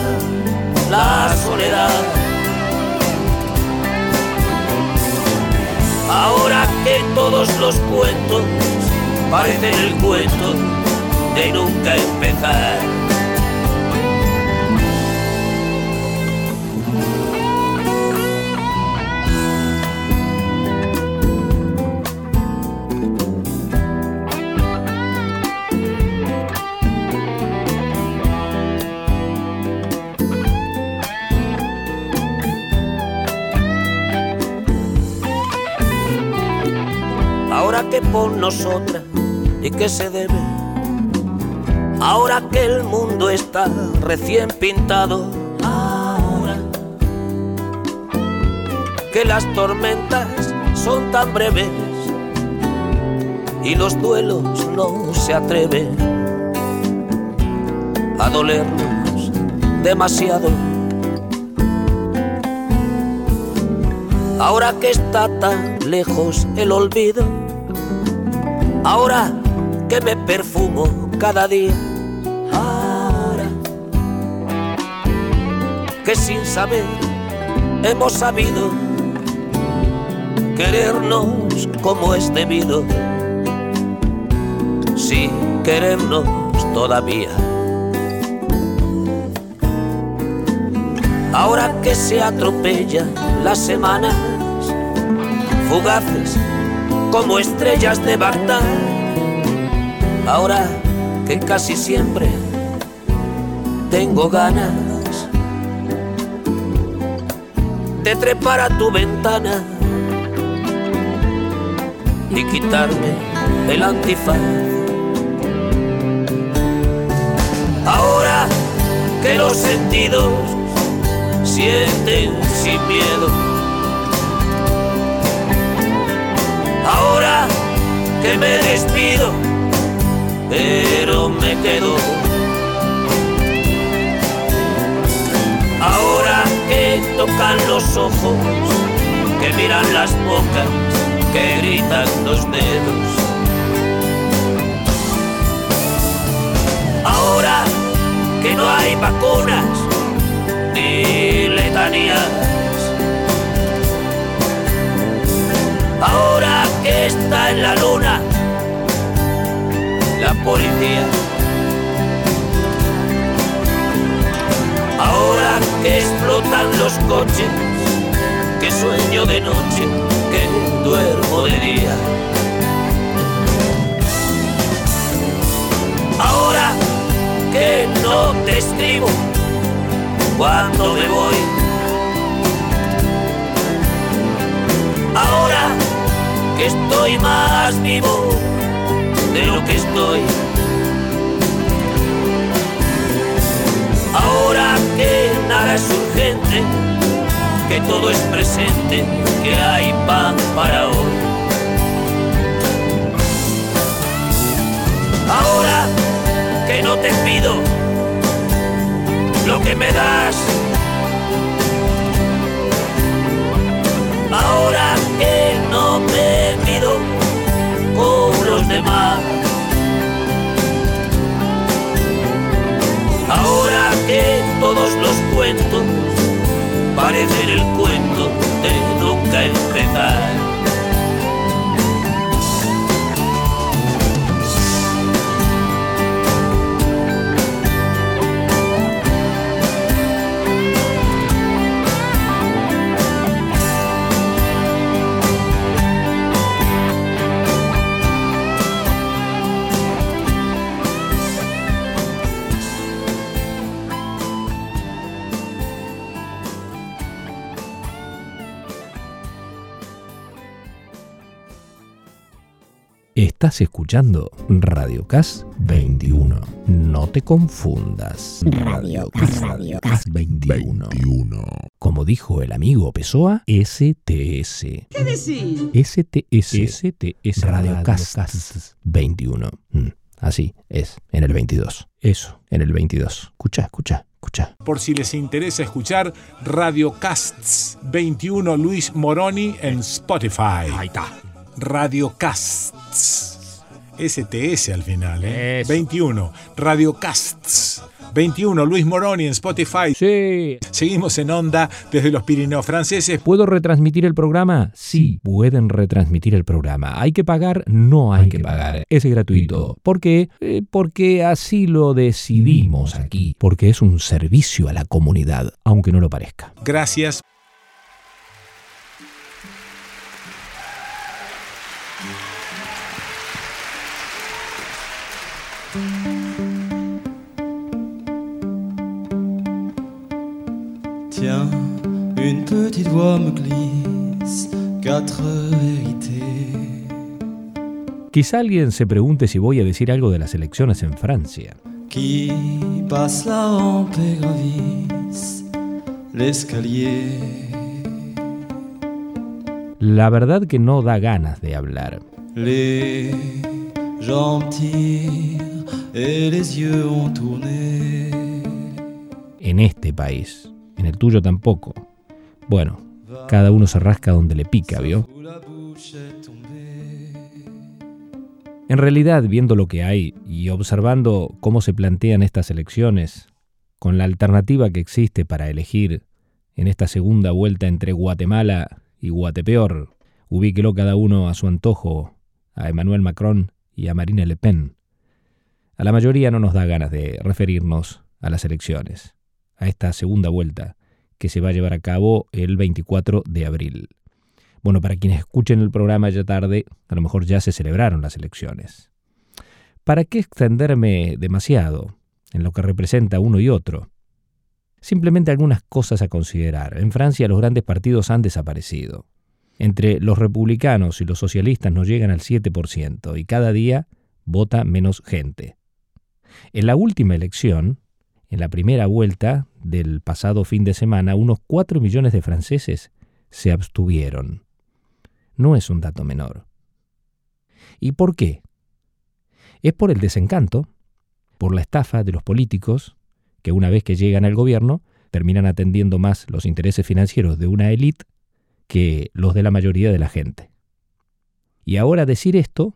la soledad. Ahora que todos los cuentos parecen el cuento de nunca empezar. Nosotras y que se debe. Ahora que el mundo está recién pintado. Ahora que las tormentas son tan breves y los duelos no se atreven a dolernos demasiado. Ahora que está tan lejos el olvido, ahora que me perfumo cada día, ahora que sin saber hemos sabido querernos como es debido, sin querernos todavía. Ahora que se atropellan las semanas, fugaces como estrellas de Bagdad. Ahora que casi siempre tengo ganas de trepar a tu ventana y quitarme el antifaz. Ahora que los sentidos sienten sin miedo. Que me despido, pero me quedo. Ahora que tocan los ojos, que miran las bocas, que gritan los dedos. Ahora que no hay vacunas ni letanías. Ahora está en la luna la policía. Ahora que explotan los coches, que sueño de noche, que duermo de día. Ahora que no te escribo cuando me voy. Que estoy más vivo de lo que estoy. Ahora que nada es urgente, que todo es presente, que hay pan para hoy. Ahora que no te pido lo que me das. Ahora que no me mido con los demás. Ahora que todos los cuentos parecen el cuento de nunca empezar. Estás escuchando Radio Cas 21. No te confundas. Radio Cas 21. Como dijo el amigo Pessoa, STS. ¿Qué decís? STS. STS Radio Cas 21. Mm, Así es, en el 22. Eso, en el 22. Escucha, escucha, escucha. Por si les interesa escuchar Radiocasts 21 Luis Moroni en Spotify. Ahí está. Radiocasts. STS al final, ¿eh? 21. Radiocasts. 21. Luis Moroni en Spotify. Sí. Seguimos en onda desde los Pirineos franceses. ¿Puedo retransmitir el programa? Sí, pueden retransmitir el programa. ¿Hay que pagar? No hay, que, pagar. Es gratuito. ¿Por qué? Eh, porque así lo decidimos aquí. Porque es un servicio a la comunidad, aunque no lo parezca. Gracias. Tiens, une petite voix me glisse quatre vérités. Quizá alguien se pregunte si voy a decir algo de las elecciones en Francia. Qui passe la rampe et gravisse l'escalier. La verdad que no da ganas de hablar. Les jambes tirent et les yeux ont tourné. En este país. El tuyo tampoco. Bueno, cada uno se rasca donde le pica, ¿vio? En realidad, viendo lo que hay y observando cómo se plantean estas elecciones, con la alternativa que existe para elegir en esta segunda vuelta entre Guatemala y Guatepeor, ubíquelo cada uno a su antojo, a Emmanuel Macron y a Marine Le Pen. A la mayoría no nos da ganas de referirnos a las elecciones, a esta segunda vuelta que se va a llevar a cabo el 24 de abril. Bueno, para quienes escuchen el programa ya tarde, a lo mejor ya se celebraron las elecciones. ¿Para qué extenderme demasiado en lo que representa uno y otro? Simplemente algunas cosas a considerar. En Francia los grandes partidos han desaparecido. Entre los republicanos y los socialistas nos llegan al 7% y cada día vota menos gente. En la última elección, en la primera vuelta del pasado fin de semana, unos 4 millones de franceses se abstuvieron. No es un dato menor. ¿Y por qué? Es por el desencanto, por la estafa de los políticos, que una vez que llegan al gobierno terminan atendiendo más los intereses financieros de una élite que los de la mayoría de la gente. Y ahora decir esto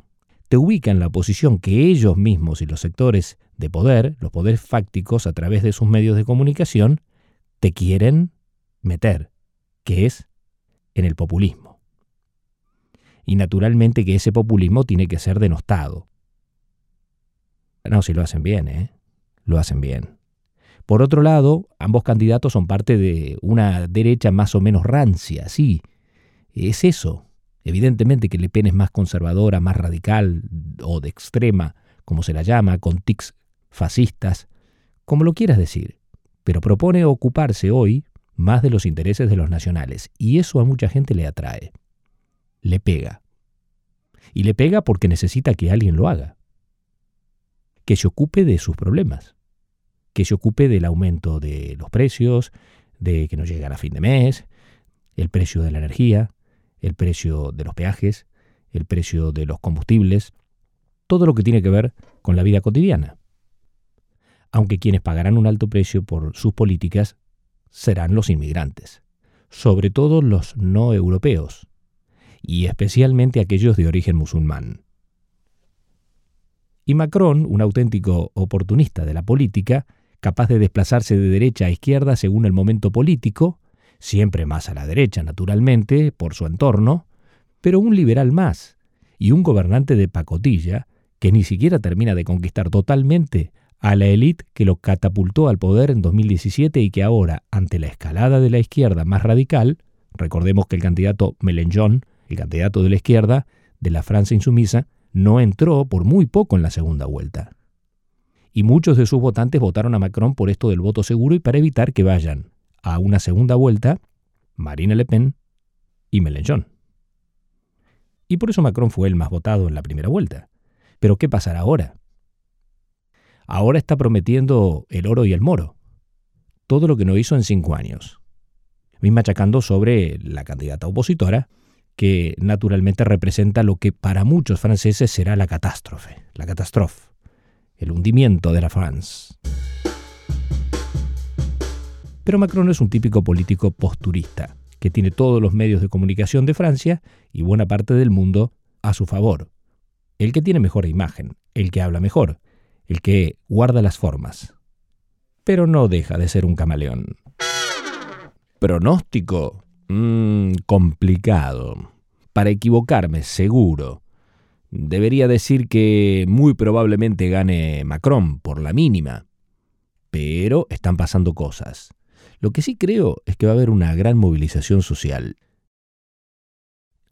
te ubica en la posición que ellos mismos y los sectores de poder, los poderes fácticos a través de sus medios de comunicación, te quieren meter, que es en el populismo y naturalmente que ese populismo tiene que ser denostado. No, si lo hacen bien, ¿eh? Lo hacen bien. Por otro lado, ambos candidatos son parte de una derecha más o menos rancia, sí. Es eso. Evidentemente que Le Pen es más conservadora, más radical o de extrema, como se la llama, con tics fascistas, como lo quieras decir. Pero propone ocuparse hoy más de los intereses de los nacionales, y eso a mucha gente le atrae le pega. Y le pega porque necesita que alguien lo haga. Que se ocupe de sus problemas. Que se ocupe del aumento de los precios, de que no llegan a fin de mes, el precio de la energía, el precio de los peajes, el precio de los combustibles, todo lo que tiene que ver con la vida cotidiana. Aunque quienes pagarán un alto precio por sus políticas serán los inmigrantes, sobre todo los no europeos, y especialmente aquellos de origen musulmán. Y Macron, un auténtico oportunista de la política, capaz de desplazarse de derecha a izquierda según el momento político, siempre más a la derecha naturalmente, por su entorno, pero un liberal más, y un gobernante de pacotilla que ni siquiera termina de conquistar totalmente a la élite que lo catapultó al poder en 2017 y que ahora, ante la escalada de la izquierda más radical, recordemos que el candidato Mélenchon el candidato de la izquierda de la Francia insumisa, no entró por muy poco en la segunda vuelta. Y muchos de sus votantes votaron a Macron por esto del voto seguro y para evitar que vayan a una segunda vuelta Marine Le Pen y Mélenchon. Y por eso Macron fue el más votado en la primera vuelta. Pero ¿qué pasará ahora? Ahora está prometiendo el oro y el moro. Todo lo que no hizo en cinco años. Vin machacando sobre la candidata opositora que naturalmente representa lo que para muchos franceses será la catástrofe, la catástrofe, el hundimiento de la France. Pero Macron es un típico político posturista, que tiene todos los medios de comunicación de Francia y buena parte del mundo a su favor. el que tiene mejor imagen, el que habla mejor, el que guarda las formas. Pero no deja de ser un camaleón. Pronóstico. Mmm, complicado. Para equivocarme, seguro. Debería decir que muy probablemente gane Macron por la mínima. Pero están pasando cosas. Lo que sí creo es que va a haber una gran movilización social.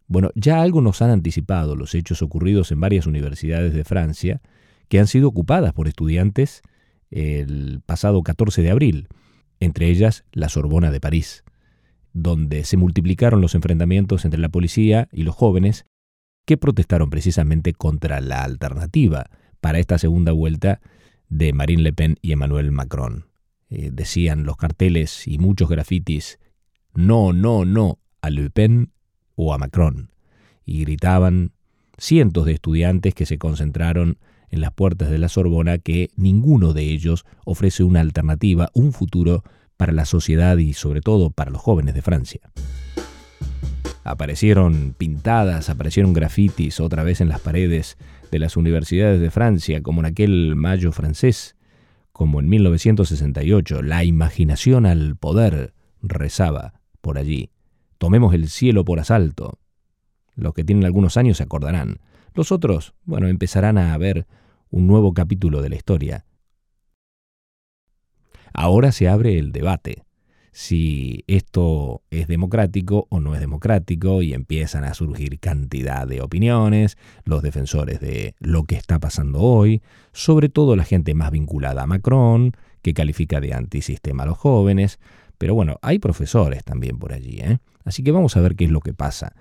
Bueno, ya algo nos han anticipado los hechos ocurridos en varias universidades de Francia que han sido ocupadas por estudiantes el pasado 14 de abril, entre ellas la Sorbona de París, donde se multiplicaron los enfrentamientos entre la policía y los jóvenes que protestaron precisamente contra la alternativa para esta segunda vuelta de Marine Le Pen y Emmanuel Macron. Eh, decían los carteles y muchos grafitis, no, no, no a Le Pen o a Macron, y gritaban cientos de estudiantes que se concentraron en las puertas de la Sorbona que ninguno de ellos ofrece una alternativa, un futuro para la sociedad y sobre todo para los jóvenes de Francia. Aparecieron pintadas, aparecieron grafitis otra vez en las paredes de las universidades de Francia, como en aquel mayo francés, como en 1968, la imaginación al poder rezaba por allí. Tomemos el cielo por asalto. Los que tienen algunos años se acordarán. Los otros, bueno, empezarán a ver un nuevo capítulo de la historia. Ahora se abre el debate si esto es democrático o no es democrático y empiezan a surgir cantidad de opiniones, los defensores de lo que está pasando hoy, sobre todo la gente más vinculada a Macron, que califica de antisistema a los jóvenes, pero bueno, hay profesores también por allí, ¿eh? así que vamos a ver qué es lo que pasa.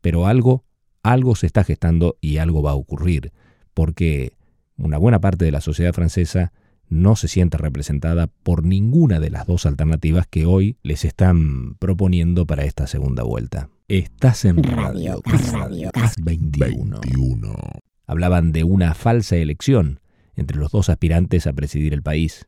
Pero algo, algo se está gestando y algo va a ocurrir, porque una buena parte de la sociedad francesa no se siente representada por ninguna de las dos alternativas que hoy les están proponiendo para esta segunda vuelta. Estás en Radio, Radio 21. Hablaban de una falsa elección entre los dos aspirantes a presidir el país.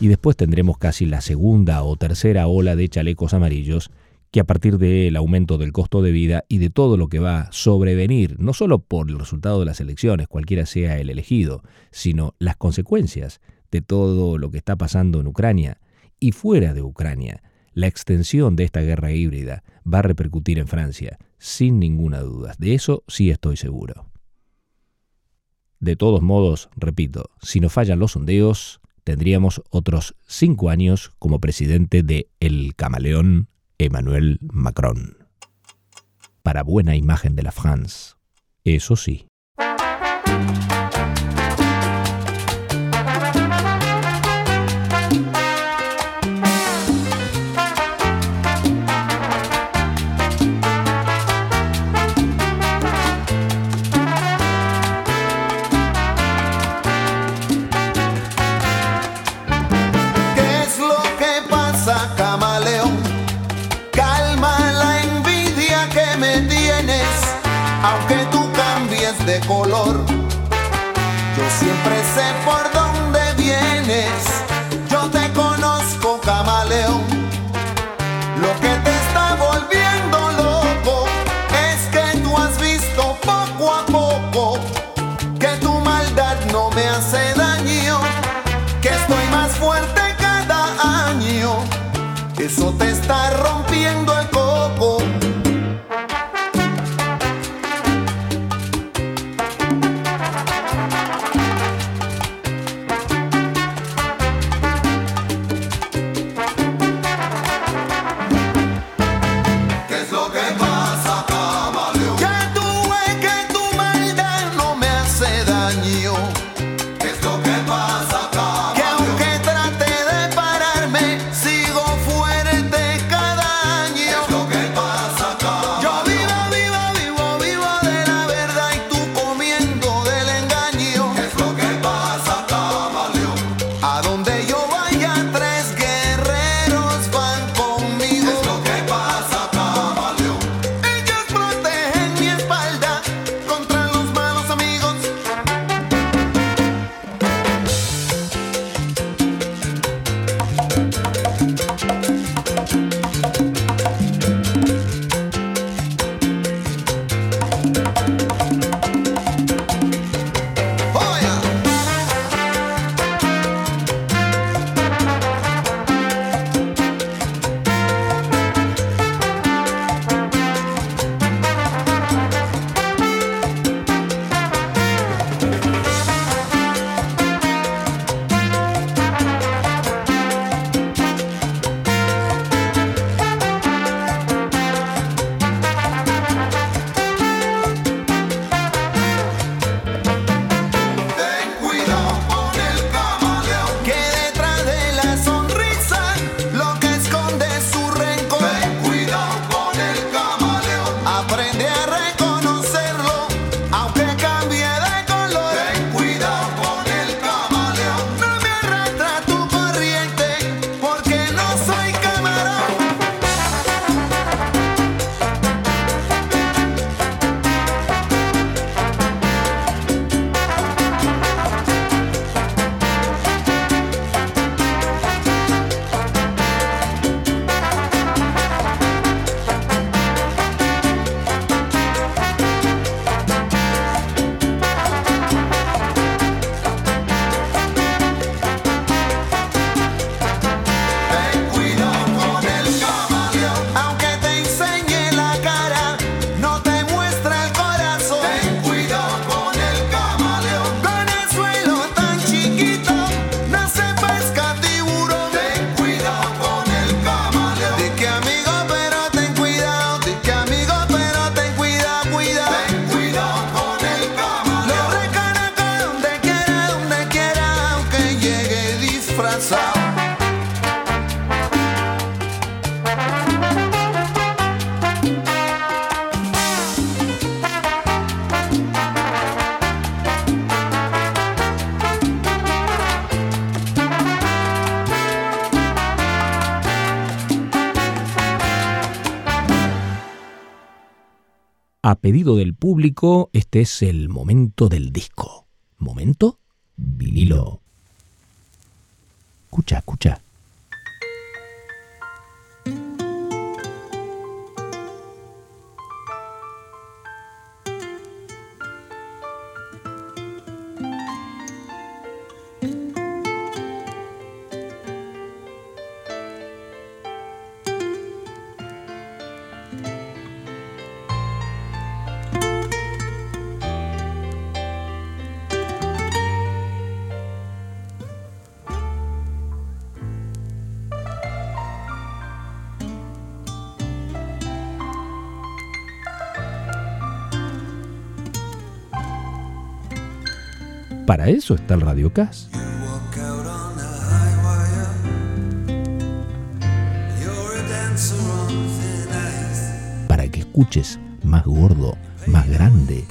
Y después tendremos casi la segunda o tercera ola de chalecos amarillos que a partir del aumento del costo de vida y de todo lo que va a sobrevenir, no solo por el resultado de las elecciones, cualquiera sea el elegido, sino las consecuencias de todo lo que está pasando en Ucrania y fuera de Ucrania, la extensión de esta guerra híbrida va a repercutir en Francia, sin ninguna duda. De eso sí estoy seguro. De todos modos, repito, si no fallan los sondeos, tendríamos otros cinco años como presidente de El Camaleón Emmanuel Macron. Para buena imagen de la France, eso sí. pedido del público, este es el momento del disco. Momento vinilo. Para eso está el Radio radiocast. Para que escuches más gordo, más grande.